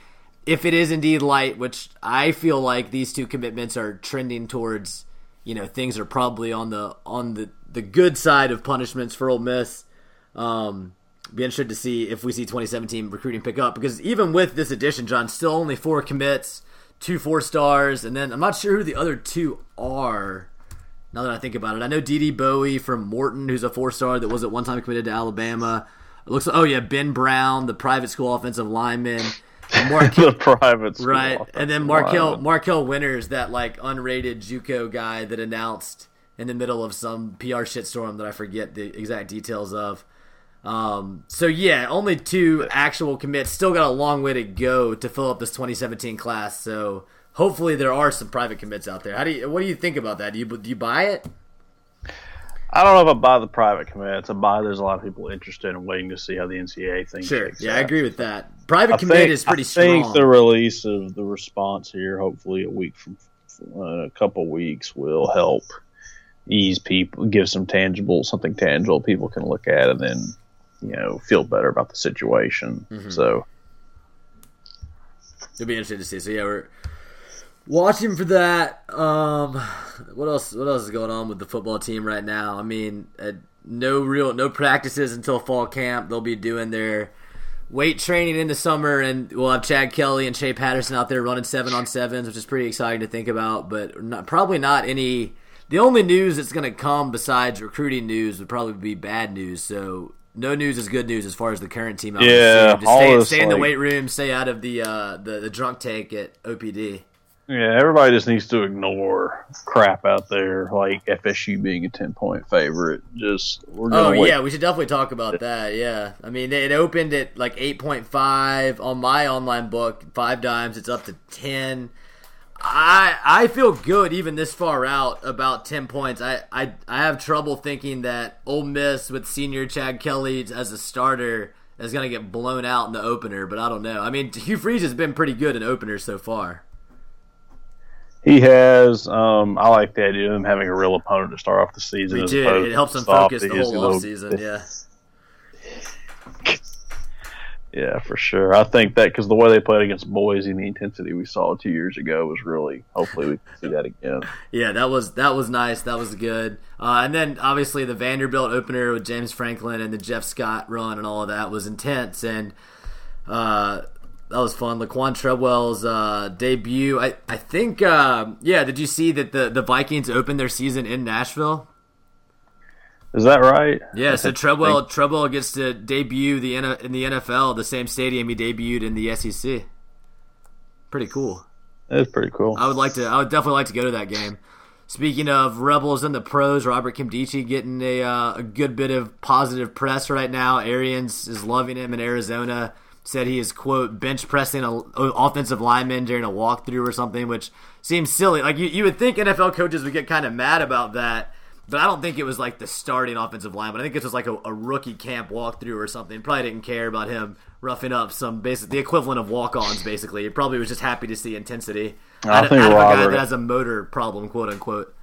if it is indeed light, which I feel like these two commitments are trending towards you know things are probably on the on the the good side of punishments for Ole Miss. Um, be interested to see if we see 2017 recruiting pick up because even with this addition, John, still only four commits, two four stars, and then I'm not sure who the other two are. Now that I think about it, I know Dede Bowie from Morton, who's a four star that was at one time committed to Alabama. It looks like, oh yeah, Ben Brown, the private school offensive lineman. Mark, (laughs) the private school right, and then Markel Markel Winters, that like unrated JUCO guy that announced in the middle of some PR shitstorm that I forget the exact details of. Um, so yeah, only two actual commits. Still got a long way to go to fill up this 2017 class. So hopefully there are some private commits out there. How do you? What do you think about that? Do you do you buy it? I don't know if I buy the private commits. I buy there's a lot of people interested in waiting to see how the NCAA thing. Sure, yeah, out. I agree with that. Private I commit think, is pretty I strong. I think the release of the response here, hopefully a week from uh, a couple weeks, will help ease people, give some tangible, something tangible people can look at, and then you know feel better about the situation. Mm-hmm. So it'll be interesting to see. So yeah, we're watching for that. Um, what else? What else is going on with the football team right now? I mean, uh, no real no practices until fall camp. They'll be doing their weight training in the summer, and we'll have Chad Kelly and Shea Patterson out there running seven on sevens, which is pretty exciting to think about. But not, probably not any. The only news that's going to come besides recruiting news would probably be bad news. So no news is good news as far as the current team. yeah, just stay, stay in the weight room, stay out of the uh, the, the drunk tank at OPD. Yeah, everybody just needs to ignore crap out there, like FSU being a ten point favorite. Just we're oh wait. yeah, we should definitely talk about that. Yeah, I mean it opened at like eight point five on my online book. Five dimes, it's up to ten. I I feel good even this far out about ten points. I I, I have trouble thinking that Ole Miss with senior Chad Kelly as a starter is going to get blown out in the opener, but I don't know. I mean, (laughs) Hugh Freeze has been pretty good in openers so far. He has. Um, I like the idea of him having a real opponent to start off the season. Me too. It helps him focus the whole off season. Yeah. (laughs) yeah, for sure. I think that because the way they played against Boise and the intensity we saw two years ago was really. Hopefully, we can see that again. (laughs) Yeah, that was that was nice. That was good. Uh, and then obviously the Vanderbilt opener with James Franklin and the Jeff Scott run and all of that was intense and. Uh, that was fun. Laquan Treadwell's uh, debut. I I think uh, yeah. Did you see that the the Vikings opened their season in Nashville? Is that right? Yeah. So Treadwell Treadwell gets to debut the in the NFL, the same stadium he debuted in the SEC. Pretty cool. That's pretty cool. I would like to. I would definitely like to go to that game. Speaking of rebels and the pros, Robert Nkemdiche getting a, uh, a good bit of positive press right now. Arians is loving him in Arizona said he is quote bench pressing an offensive lineman during a walkthrough or something, which seems silly. Like you, you would think NFL coaches would get kind of mad about that, but I don't think it was like the starting offensive lineman. I think it was like a, a rookie camp walkthrough or something. Probably didn't care about him roughing up some basic the equivalent of walk-ons. Basically, he probably was just happy to see intensity. I, I think Robert, a guy that has a motor problem, quote unquote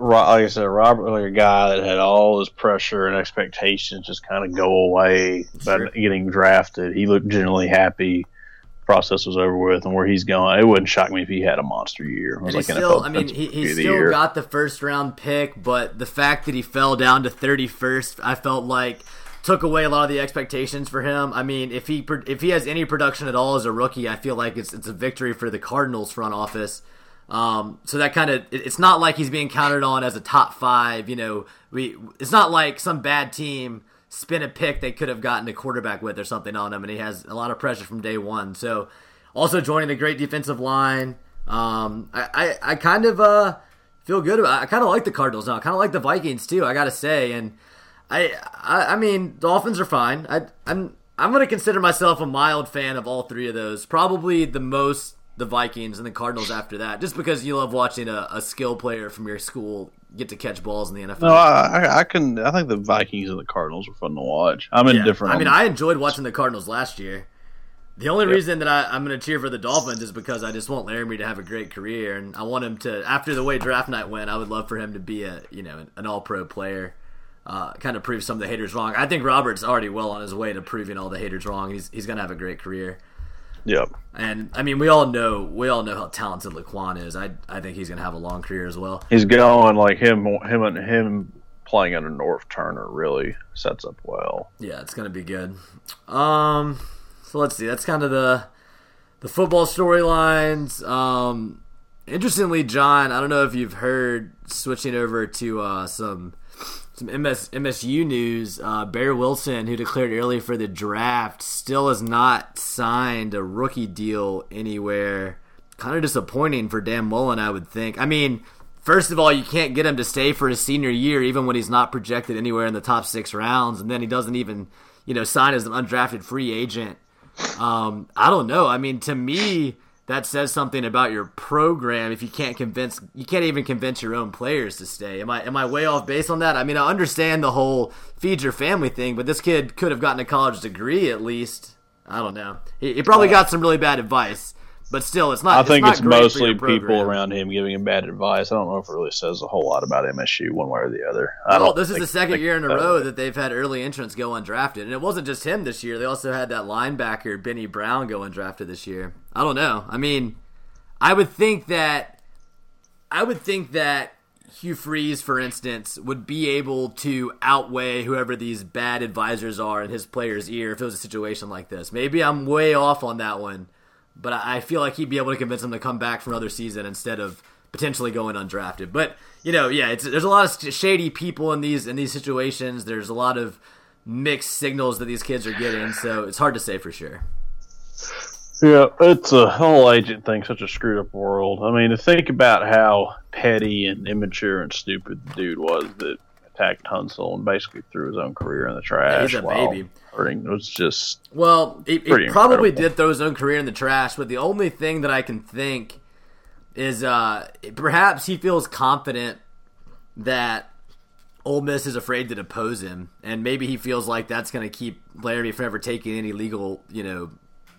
like I said, Robert, like a guy that had all his pressure and expectations just kind of go away sure. by getting drafted. He looked generally happy. Process was over with, and where he's going, it wouldn't shock me if he had a monster year. was like still, NFL I mean, he, he still got the first round pick, but the fact that he fell down to thirty first, I felt like took away a lot of the expectations for him. I mean, if he if he has any production at all as a rookie, I feel like it's it's a victory for the Cardinals front office Um, so that kind of it's not like he's being counted on as a top five. You know, we it's not like some bad team spin a pick they could have gotten a quarterback with or something on him, and he has a lot of pressure from day one. So also joining the great defensive line. Um, I, I, I kind of uh, feel good about. I kind of like the Cardinals now. I kind of like the Vikings too. I gotta say, and I, I, I mean, Dolphins are fine. I, I'm I'm gonna consider myself a mild fan of all three of those. Probably the most the Vikings and the Cardinals after that, just because you love watching a, a skill player from your school get to catch balls in the NFL. No, I, I can. I think the Vikings and the Cardinals are fun to watch. I'm indifferent. Yeah. I mean, I enjoyed watching the Cardinals last year. The only yep. reason that I, am going to cheer for the Dolphins is because I just want Laremy to have a great career, and I want him to. After the way draft night went, I would love for him to be a you know an All Pro player. Uh, kind of prove some of the haters wrong. I think Robert's already well on his way to proving all the haters wrong. He's he's going to have a great career. Yep. And I mean, we all know we all know how talented Laquan is. I I think he's going to have a long career as well. He's going like him him and him playing under Norv Turner really sets up well. Yeah, it's going to be good. Um, so let's see. That's kind of the the football storylines. Um, interestingly, John, I don't know if you've heard switching over to uh, some some MS, MSU news. Uh, Bear Wilson, who declared early for the draft, still has not signed a rookie deal anywhere. Kind of disappointing for Dan Mullen, I would think. I mean, first of all, you can't get him to stay for his senior year, even when he's not projected anywhere in the top six rounds, and then he doesn't even, you know, sign as an undrafted free agent. Um, I don't know. I mean, to me, that says something about your program if you can't convince you can't even convince your own players to stay. Am I am I way off base on that? I mean, I understand the whole feed your family thing, but this kid could have gotten a college degree at least. I don't know. He, he probably got some really bad advice. But still, it's not. I think it's, it's mostly people around him giving him bad advice. I don't know if it really says a whole lot about MSU one way or the other. I well, this is the second year in a row that they've had early entrants go undrafted, and it wasn't just him this year. They also had that linebacker Benny Brown go undrafted this year. I don't know. I mean, I would think that I would think that Hugh Freeze, for instance, would be able to outweigh whoever these bad advisors are in his player's ear if it was a situation like this. Maybe I'm way off on that one but I feel like he'd be able to convince him to come back for another season instead of potentially going undrafted. But you know, yeah, there's a lot of shady people in these in these situations. There's a lot of mixed signals that these kids are getting, so it's hard to say for sure. Yeah, it's a whole agent thing, such a screwed up world. I mean, to think about how petty and immature and stupid the dude was that attacked Tunsil and basically threw his own career in the trash. Yeah, he's a baby. It was just well, he, he probably did throw his own career in the trash. But the only thing that I can think is uh, perhaps he feels confident that Ole Miss is afraid to depose him, and maybe he feels like that's going to keep Larry from ever taking any legal, you know,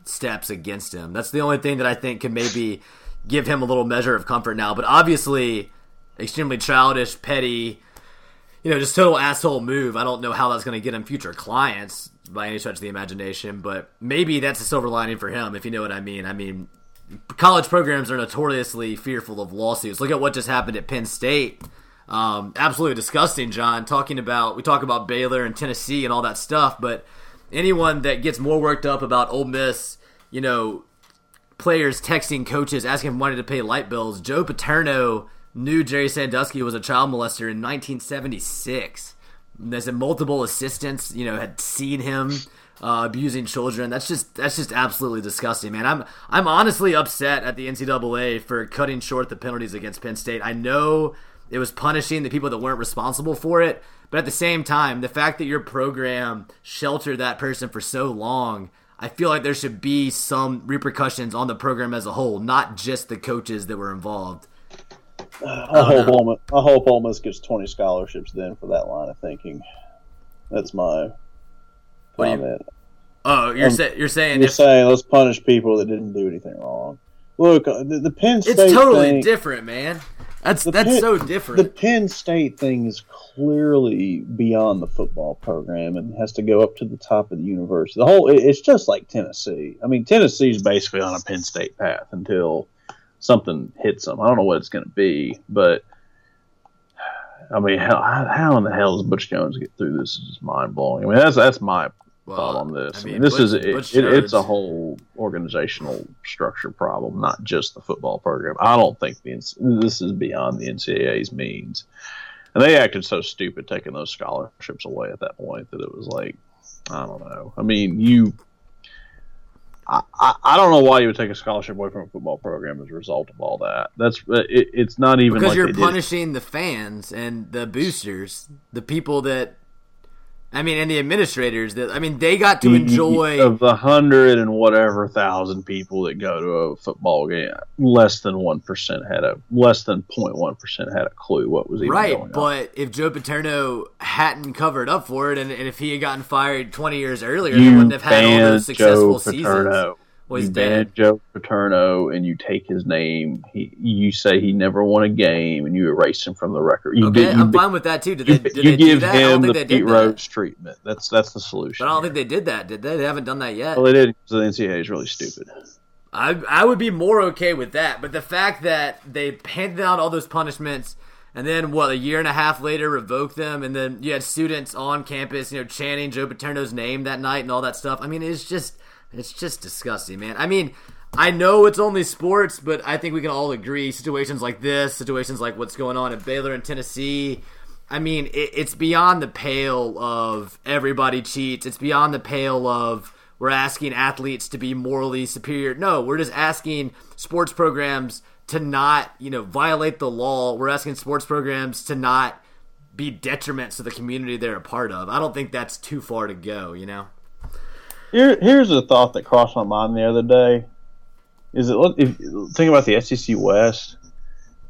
steps against him. That's the only thing that I think can maybe give him a little measure of comfort now. But obviously, extremely childish, petty you know, just total asshole move. I don't know how that's going to get him future clients by any stretch of the imagination, but maybe that's a silver lining for him, if you know what I mean. I mean, college programs are notoriously fearful of lawsuits. Look at what just happened at Penn State. Um, absolutely disgusting, John. Talking about, we talk about Baylor and Tennessee and all that stuff, but anyone that gets more worked up about Ole Miss, you know, players texting coaches asking money to pay light bills, Joe Paterno knew Jerry Sandusky was a child molester in 1976. There's multiple assistants, you know, had seen him uh, abusing children. That's just that's just absolutely disgusting, man. I'm I'm honestly upset at the NCAA for cutting short the penalties against Penn State. I know it was punishing the people that weren't responsible for it, but at the same time, the fact that your program sheltered that person for so long. I feel like there should be some repercussions on the program as a whole, not just the coaches that were involved. I hope Ole I hope Ole Miss gets twenty scholarships then for that line of thinking. That's my what comment. You, oh, you're, um, say, you're saying you're if, saying let's punish people that didn't do anything wrong. Look, uh, the, the Penn State. It's totally thing, different, man. That's that's Penn, so different. The Penn State thing is clearly beyond the football program and has to go up to the top of the university. The whole it's just like Tennessee. I mean, Tennessee's basically on a Penn State path until something hits them. I don't know what it's going to be, but I mean, how how in the hell does Butch Jones get through this? Is just mind blowing. I mean, that's that's my well, thought on this. I mean, I mean this Butch, is it, it, it's a whole organizational structure problem, not just the football program. I don't think the this is beyond the NCAA's means, and they acted so stupid taking those scholarships away at that point that it was like, I don't know. I mean, you. I, I, don't know why you would take a scholarship away from a football program as a result of all that. That's it, it's not even because like you're punishing the fans and the boosters, the people that I mean, and the administrators that I mean, they got to enjoy of the hundred and whatever thousand people that go to a football game. Less than one percent had a less than 0.1 percent had a clue what was even right. going but if Joe Paterno hadn't covered up for it, and, and if he had gotten fired twenty years earlier, you they wouldn't have had all those Joe successful Paterno. seasons was you dead. Joe Paterno and you take his name. He, you say he never won a game, and you erase him from the record. You okay, did, I'm fine with that too. Did you, they, did you they give him the Pete Rose treatment. That's that's the solution. But I don't think they did that. Did they? They haven't done that yet. Well, they did because the NCAA is really stupid. I I would be more okay with that, but the fact that they handed out all those punishments and then what a year and a half later revoked them, and then you had students on campus, you know, chanting Joe Paterno's name that night and all that stuff. I mean, it's just it's just disgusting, man. I mean. I know it's only sports, but I think we can all agree situations like this, situations like what's going on at Baylor and Tennessee. I mean, it, it's beyond the pale of everybody cheats. It's beyond the pale of we're asking athletes to be morally superior. No, we're just asking sports programs to not, you know, violate the law. We're asking sports programs to not be detriments to the community they're a part of. I don't think that's too far to go, you know. Here, here's a thought that crossed my mind the other day is it if think about the SEC West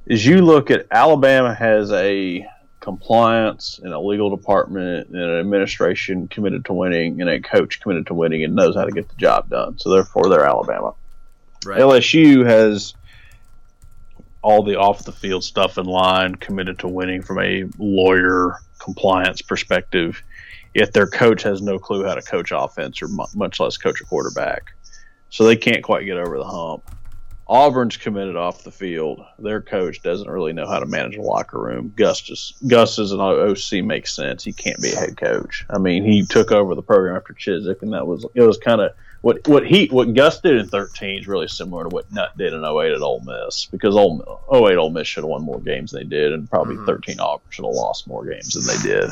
is you look at Alabama has a compliance and a legal department and an administration committed to winning and a coach committed to winning and knows how to get the job done. So therefore they're Alabama. Right. LSU has all the off the field stuff in line, committed to winning from a lawyer compliance perspective. Yet their coach has no clue how to coach offense or much less coach a quarterback so they can't quite get over the hump. Auburn's committed off the field. Their coach doesn't really know how to manage a locker room. Gus just Gus an OC makes sense. He can't be a head coach. I mean, he took over the program after Chizik, and that was it was kind of what what he what Gus did in 13 is really similar to what Nutt did in 08 at Ole Miss because Ole 08 Ole Miss should have won more games than they did, and probably mm-hmm. 13 Auburn should have lost more games than they did.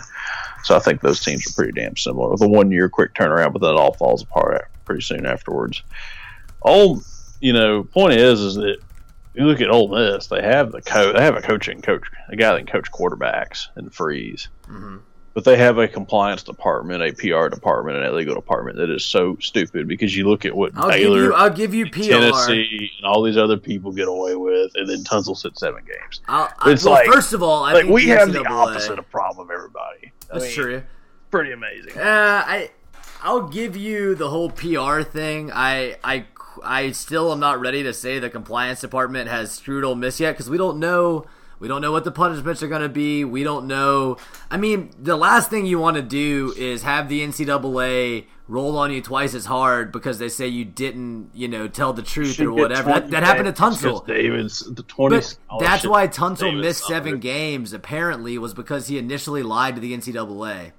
So I think those teams are pretty damn similar. With a one year quick turnaround, but then it all falls apart pretty soon afterwards. Ole, you know, point is, is that you look at Ole Miss, they have the coach, they have a coaching coach, a guy that can coach quarterbacks and freeze. Mm-hmm. But they have a compliance department, a PR department, and a legal department that is so stupid because you look at what I'll Baylor, give you, I'll give you PR. Tennessee, and all these other people get away with, and then Tunsil sits seven games. I'll, it's well, like first of all, I like we have the opposite of problem of everybody. I That's mean, true. Pretty amazing. Uh, I I'll give you the whole PR thing. I I I still am not ready to say the compliance department has screwed Ole Miss yet because we don't know. We don't know what the punishments are going to be. We don't know. I mean, the last thing you want to do is have the NCAA roll on you twice as hard because they say you didn't, you know, tell the truth or whatever. That, that happened to Tunsil. Davis, the that's why Tunsil missed seven games. Apparently, was because he initially lied to the NCAA.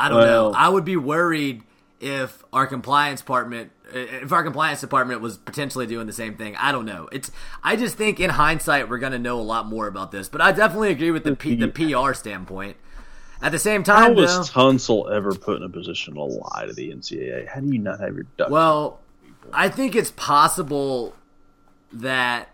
I don't well, know. I would be worried if our compliance department if our compliance department was potentially doing the same thing. I don't know. It's I just think in hindsight we're going to know a lot more about this. But I definitely agree with the P, the PR standpoint. At the same time, how was though, Tunsil ever put in a position to lie to the NCAA? How do you not have your duck? Well, I think it's possible that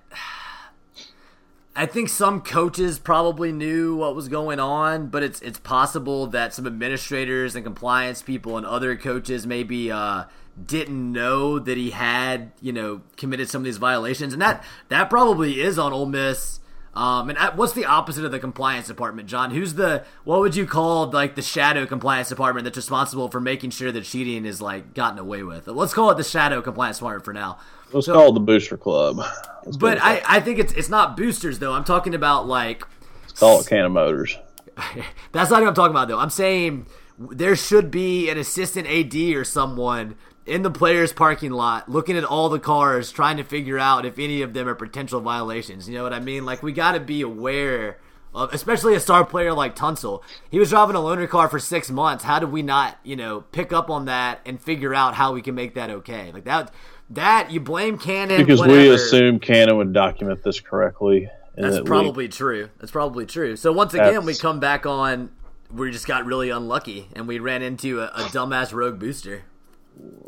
I think some coaches probably knew what was going on, but it's it's possible that some administrators and compliance people and other coaches maybe uh, didn't know that he had, you know, committed some of these violations, and that that probably is on Ole Miss. Um, and what's the opposite of the compliance department, John? Who's the what would you call like the shadow compliance department that's responsible for making sure that cheating is like gotten away with? Let's call it the shadow compliance department for now. Let's so, call it the booster club. Let's but I, I think it's it's not boosters though. I'm talking about like Let's call it Cannon Motors. (laughs) that's not what I'm talking about though. I'm saying there should be an assistant AD or someone in the players' parking lot, looking at all the cars, trying to figure out if any of them are potential violations. You know what I mean? Like we got to be aware of, especially a star player like Tunsil. He was driving a loaner car for six months. How did we not, you know, pick up on that and figure out how we can make that okay? Like that, that you blame Cannon because whatever. we assume Cannon would document this correctly. That's that probably true. That's probably true. So once again, we come back on. We just got really unlucky, and we ran into a, a dumbass rogue booster.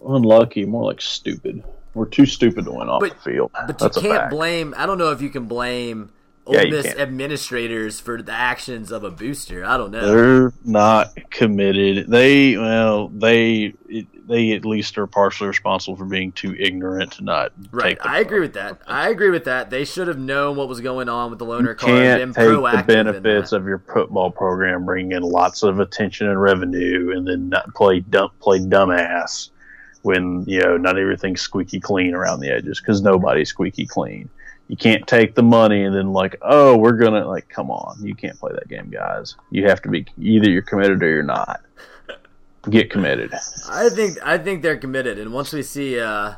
Unlucky, more like stupid. We're too stupid to win off But- the field. But That's you can't blame. I don't know if you can blame Ole Yeah, Miss administrators for the actions of a booster. I don't know. They're not committed. They well, they they at least are partially responsible for being too ignorant to not Right, Take the I agree with that. I agree with that. They should have known what was going on with the loaner car and can't take proactive. the benefits of your football program, bring in lots of attention and revenue, and then not play dumb, play dumbass when you know not everything's squeaky clean around the edges because nobody's squeaky clean. You can't take the money and then like, oh, we're gonna like, come on, you can't play that game, guys. You have to be either you're committed or you're not. Get committed. I think I think they're committed, and once we see, uh,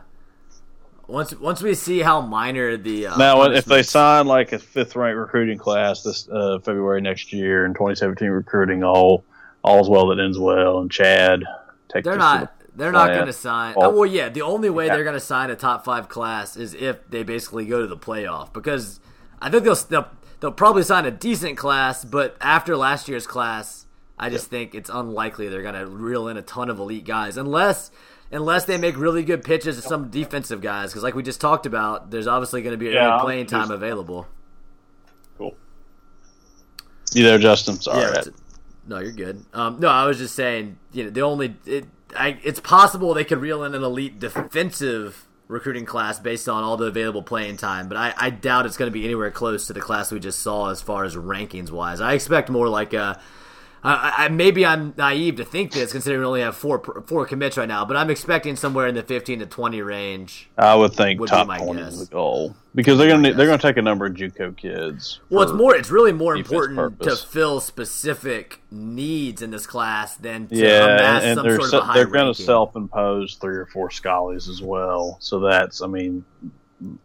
once once we see how minor the uh, Now, if they sign like a fifth ranked recruiting class this uh, February next year in 2017 recruiting, all all's well that ends well, and Chad take They're this to not. They're not going to sign. Well- oh, well, yeah. The only way Yeah. they're going to sign a top five class is if they basically go to the playoff. Because I think they'll they'll, they'll probably sign a decent class, but after last year's class, I just think it's unlikely they're going to reel in a ton of elite guys unless unless they make really good pitches to some defensive guys. Because like we just talked about, there's obviously going to be Yeah, playing time available. Cool. You there, Justin? Sorry. Yeah, no, you're good. Um, no, I was just saying, you know, the only it, I, it's possible they could reel in an elite defensive recruiting class based on all the available playing time, but I, I doubt it's going to be anywhere close to the class we just saw as far as rankings wise. I expect more like a. I, I, maybe I'm naive to think this, considering we only have four four commits right now. But I'm expecting somewhere in the 15 to 20 range. I would think Would top my 20 guess. is the goal because they're gonna they're gonna take a number of JUCO kids. Well, it's more. It's really more important purpose. to fill specific needs in this class than to yeah, amass and, and some they're sort se- of a high they're gonna self-impose three or four scholars as well. So that's I mean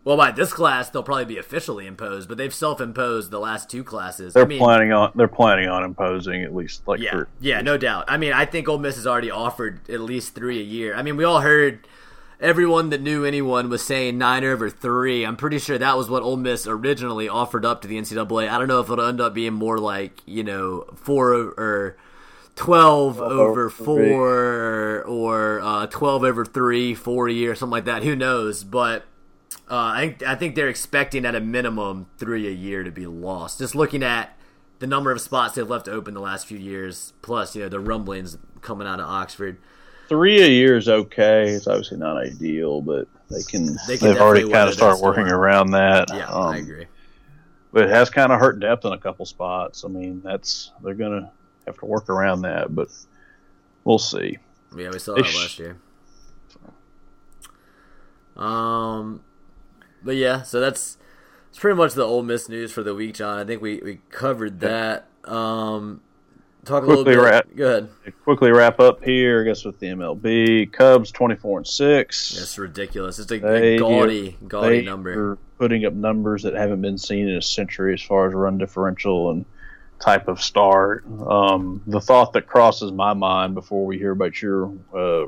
Well, by this class, they'll probably be officially imposed, but they've self-imposed the last two classes. they're I mean, planning on they're planning on imposing at least like yeah, three. yeah, no doubt. I mean, I think Ole Miss has already offered at least three a year. I mean, we all heard everyone that knew anyone was saying nine over three. I'm pretty sure that was what Ole Miss originally offered up to the NCAA. I don't know if it'll end up being more like you know four or. 12 over over 4 or uh, 12 over 3 40 or something like that who knows but uh, I think I think they're expecting at a minimum three a year to be lost. Just looking at the number of spots they've left open the last few years, plus you know the rumblings coming out of Oxford. Three a year is okay. It's obviously not ideal, but they can. They can have already kind of started working storm. around that. Yeah, Um, I agree. But it has kind of hurt depth in a couple spots. I mean, that's they're gonna have to work around that, but we'll see. Yeah, we saw that sh- last year. Um, but yeah, so that's that's pretty much the Ole Miss news for the week, John. I think we, we covered that. Um, talk a little bit. wrap- Go ahead. Quickly wrap up here. I guess with the MLB, Cubs twenty four and six. That's ridiculous. It's a, They- a gaudy, gaudy number. putting up numbers that haven't been seen in a century as far as run differential and type of start. Um, the thought that crosses my mind before we hear about your uh,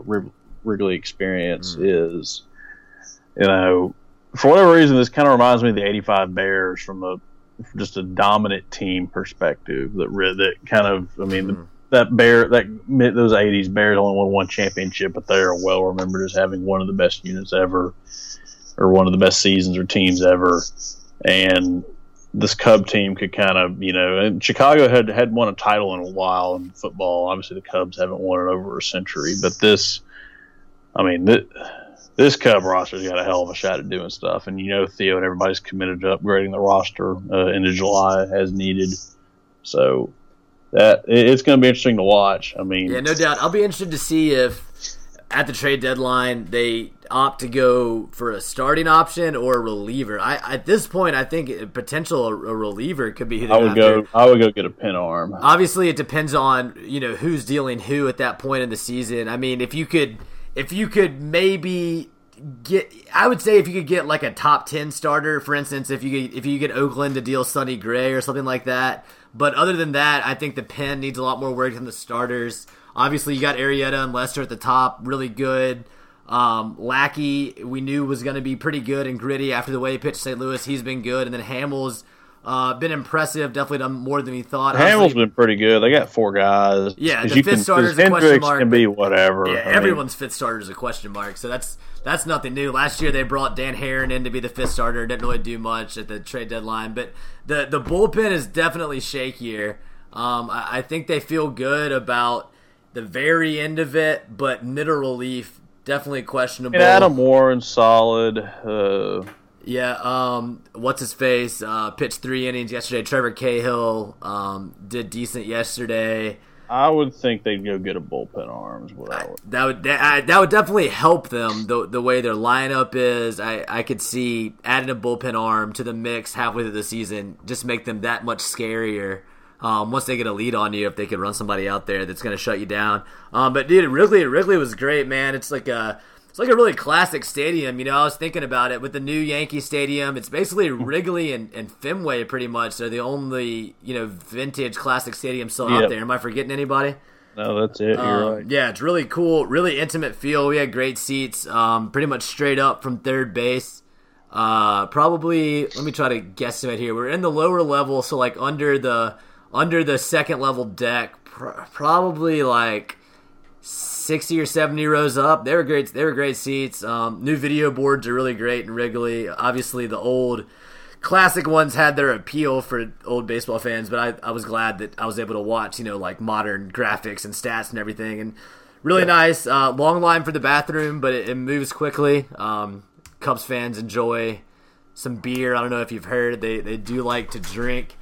Wrigley experience is, you know, for whatever reason, this kind of reminds me of the '85 Bears from a just a dominant team perspective. That that kind of, I mean, the, Mhm. that bear that mid- those '80s Bears only won one championship, but they are well remembered as having one of the best units ever or one of the best seasons or teams ever. And this Cub team could kind of, you know, and Chicago had had won a title in a while in football. Obviously, the Cubs haven't won it over a century, but this, I mean, th- this Cub roster's got a hell of a shot at doing stuff. And you know, Theo and everybody's committed to upgrading the roster uh, into July as needed. So that it- it's going to be interesting to watch. I mean, Yeah, no doubt. I'll be interested to see if at the trade deadline they opt to go for a starting option or a reliever. I at this point, I think a potential a, reliever could be I would go. I would go get a pin arm. Obviously, it depends on you know who's dealing who at that point in the season. I mean, if you could, if you could maybe get, I would say if you could get like a top ten starter, for instance, if you could, if you get Oakland to deal Sonny Gray or something like that. But other than that, I think the pen needs a lot more work than the starters. Obviously, you got Arrieta and Lester at the top, really good. Um, Lackey, we knew was going to be pretty good and gritty after the way he pitched St. Louis. He's been good, and then Hammel's uh, been impressive. Definitely done more than we thought. Hammel's been pretty good. They got four guys. Yeah, the fifth starter is a question mark. Can be whatever. Yeah, I everyone's mean. fifth starter is a question mark. So that's that's nothing new. Last year they brought Dan Haren in to be the fifth starter. Didn't really do much at the trade deadline, but the the bullpen is definitely shakier. Um, I, I think they feel good about the very end of it, but middle relief definitely questionable. And Adam Warren solid. Uh, yeah, um, what's his face? Uh, pitched three innings yesterday. Trevor Cahill um, did decent yesterday. I would think they'd go get a bullpen arms. What I would. That would that, that would definitely help them the the way their lineup is. I I could see adding a bullpen arm to the mix halfway through the season just make them that much scarier. Um, once they get a lead on you, if they could run somebody out there that's going to shut you down. Um, but dude, Wrigley Wrigley was great, man. It's like a it's like a really classic stadium. You know, I was thinking about it with the new Yankee Stadium. It's basically Wrigley and, and Fenway, pretty much. They're the only you know vintage classic stadium still yep. out there. Am I forgetting anybody? No, that's it. You're um, right. Yeah, it's really cool, really intimate feel. We had great seats, um, pretty much straight up from third base. Uh, probably, let me try to guesstimate here. We're in the lower level, so like under the under the second level deck, pr- probably like 60 or 70 rows up. They were great. They were great seats. Um, new video boards are really great in Wrigley. Obviously, the old classic ones had their appeal for old baseball fans, but I, I was glad that I was able to watch, you know, like modern graphics and stats and everything. And really yeah. nice. Uh, long line for the bathroom, but it, it moves quickly. Um, Cubs fans enjoy some beer. I don't know if you've heard, they, they do like to drink.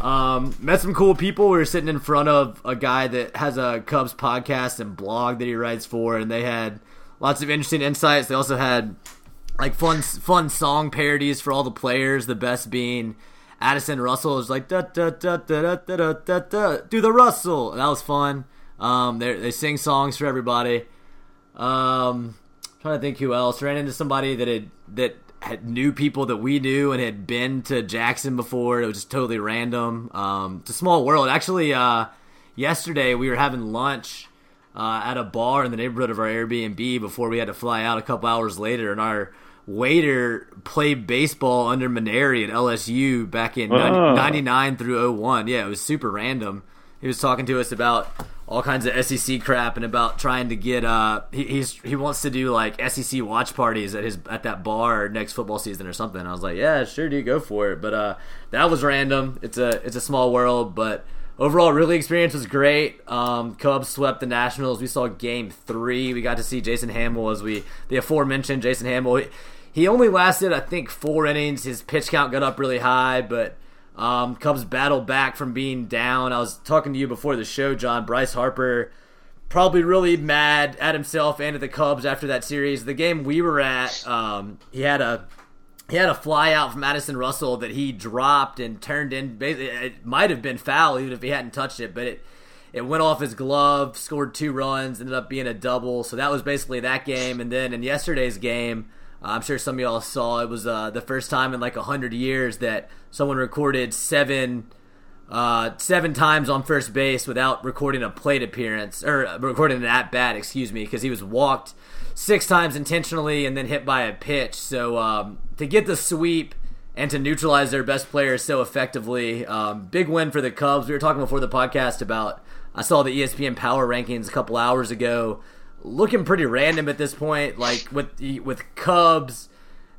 Um, met some cool people. We were sitting in front of a guy that has a Cubs podcast and blog that he writes for, and they had lots of interesting insights. They also had like fun fun song parodies for all the players. The best being Addison Russell is like da da da da da da da da do the Russell. And that was fun. Um, they they sing songs for everybody. Um, trying to think who else ran into somebody that had that knew people that we knew and had been to Jackson before. It was just totally random. Um, it's a small world. Actually, uh, yesterday we were having lunch uh, at a bar in the neighborhood of our Airbnb before we had to fly out a couple hours later, and our waiter played baseball under Mainieri at LSU back in oh. 99 through 01. Yeah, it was super random. He was talking to us about all kinds of SEC crap and about trying to get uh he, he's he wants to do like SEC watch parties at his at that bar next football season or something. I was like, yeah, sure, dude, go for it. But uh, that was random. It's a it's a small world, but overall, really experience was great. Um, Cubs swept the Nationals. We saw Game Three. We got to see Jason Hammel as we the aforementioned Jason Hammel. He, he only lasted, I think, four innings. His pitch count got up really high, but um, Cubs battled back from being down. I was talking to you before the show, John. Bryce Harper probably really mad at himself and at the Cubs after that series. The game we were at, um, he had a he had a fly out from Addison Russell that he dropped and turned in. It might have been foul even if he hadn't touched it, but it it went off his glove. Scored two runs, ended up being a double. So that was basically that game. And then in yesterday's game. I'm sure some of y'all saw it was uh, the first time in like hundred years that someone recorded seven uh, seven times on first base without recording a plate appearance or uh, recording an at bat, excuse me, because he was walked six times intentionally and then hit by a pitch. So um, to get the sweep and to neutralize their best players so effectively, um, big win for the Cubs. We were talking before the podcast about I saw the ESPN Power rankings a couple hours ago looking pretty random at this point. Like with with Cubs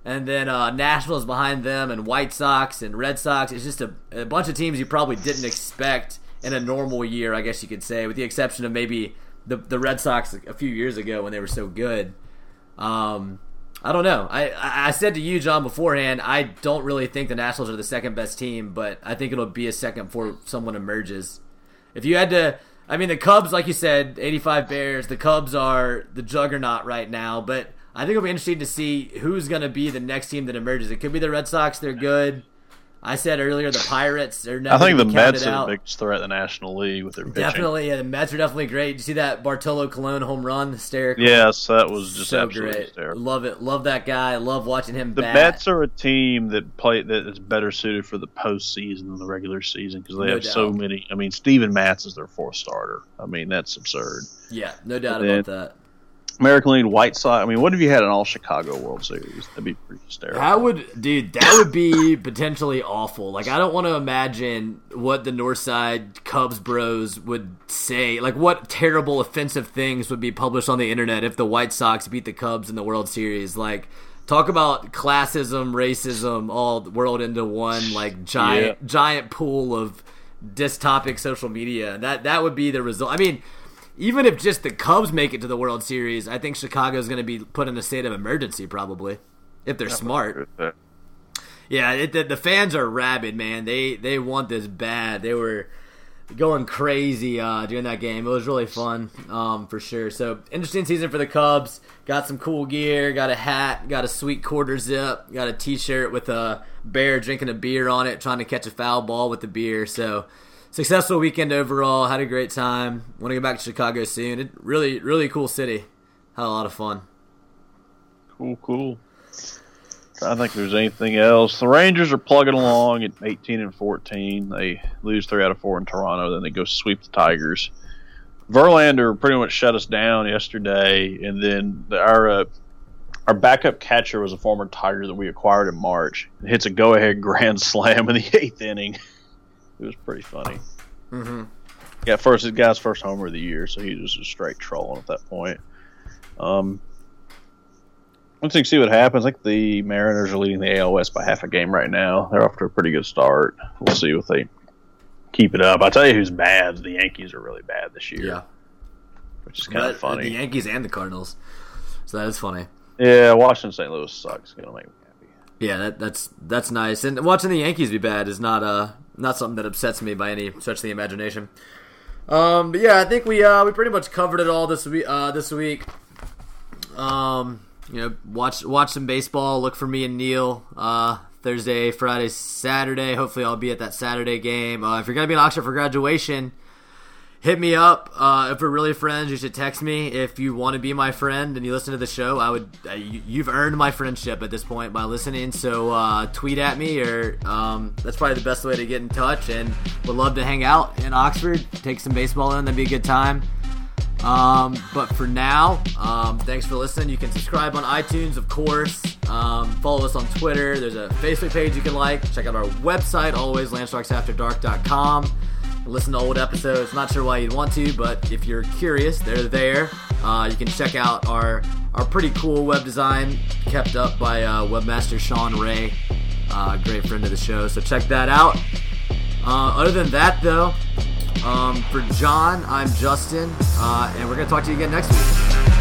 and then uh, Nationals behind them, and White Sox and Red Sox. It's just a, a, bunch of teams you probably didn't expect in a normal year, I guess you could say, with the exception of maybe the the Red Sox a few years ago when they were so good. Um, I don't know. I, I said to you, John, beforehand, I don't really think the Nationals are the second best team, but I think it'll be a second before someone emerges. If you had to I mean, the Cubs, like you said, 85 Bears. The Cubs are the juggernaut right now, but I think it'll be interesting to see who's going to be the next team that emerges. It could be the Red Sox. They're good. I said earlier the Pirates are I think the Mets are out. the biggest threat in the National League with their pitching. Definitely, yeah, the Mets are definitely great. Did you see that Bartolo Colon home run? Hysterical. Yes, that was just so absolutely great. hysterical. Love it. Love that guy. Love watching him The bat. Mets are a team that play that is better suited for the postseason than the regular season because they No have so many. I mean, Steven Matz is their fourth starter. I mean, that's absurd. Yeah, no doubt then- about that. American League, White Sox. I mean, what if you had an all Chicago World Series? That'd be pretty hysterical. That would, dude. That would be (laughs) potentially awful. Like, I don't want to imagine what the Northside Cubs bros would say. Like, what terrible, offensive things would be published on the internet if the White Sox beat the Cubs in the World Series. Like, talk about classism, racism, all rolled into one like giant, giant pool of dystopic social media. That that would be the result. I mean. Even if just the Cubs make it to the World Series, I think Chicago's going to be put in a state of emergency, probably, if they're smart. Yeah, it, the, the fans are rabid, man. They they want this bad. They were going crazy uh, during that game. It was really fun, um, for sure. So interesting season for the Cubs. Got some cool gear. Got a hat. Got a sweet quarter zip. Got a T-shirt with a bear drinking a beer on it, trying to catch a foul ball with the beer. So successful weekend overall. Had a great time. Want to go back to Chicago soon. It, really really cool city. Had a lot of fun. Cool, cool. I think there's anything else. The Rangers are plugging along at 18 and 14. They lose three out of four in Toronto. Then they go sweep the Tigers. Verlander pretty much shut us down yesterday, and then the, our uh, our backup catcher was a former Tiger that we acquired in March. It hits a go-ahead (laughs) grand slam in the eighth inning. It was pretty funny. Mm-hmm. Yeah, first his guy's first homer of the year, so he was just straight trolling at that point. Um, let's see- what happens. I think the Mariners are leading the AL West by half a game right now. They're off to a pretty good start. We'll see if they keep it up. I tell you, who's bad? The Yankees are really bad this year, Yeah. which is kind of uh, funny. The Yankees and the Cardinals. So that is funny. yeah, Washington St. Louis sucks. Gonna make me happy. Yeah, that, that's that's nice. And watching the Yankees be bad is not uh not something that upsets me by any stretch of the imagination. Um, but yeah, I think we uh we pretty much covered it all this week. Uh, this week. Um, you know, watch watch some baseball. Look for me and Neil. Uh, Thursday, Friday, Saturday. Hopefully, I'll be at that Saturday game. Uh, if you're gonna be in Oxford for graduation, hit me up. Uh, if we're really friends, you should text me. If you want to be my friend and you listen to the show, I would. Uh, you, you've earned my friendship at this point by listening. So uh, tweet at me, or um, that's probably the best way to get in touch. And would love to hang out in Oxford, take some baseball in. That'd be a good time. Um, but for now, um, thanks for listening. You can subscribe on iTunes, of course. Um, follow us on Twitter. There's a Facebook page you can like. Check out our website, alwayslandsharksafterdark.com. Listen to old episodes. Not sure why you'd want to, but if you're curious, they're there. Uh, you can check out our our pretty cool web design kept up by uh, webmaster Sean Ray, uh, great friend of the show. So check that out. Uh, other than that, though, um, for John, I'm Justin, uh, and we're gonna talk to you again next week.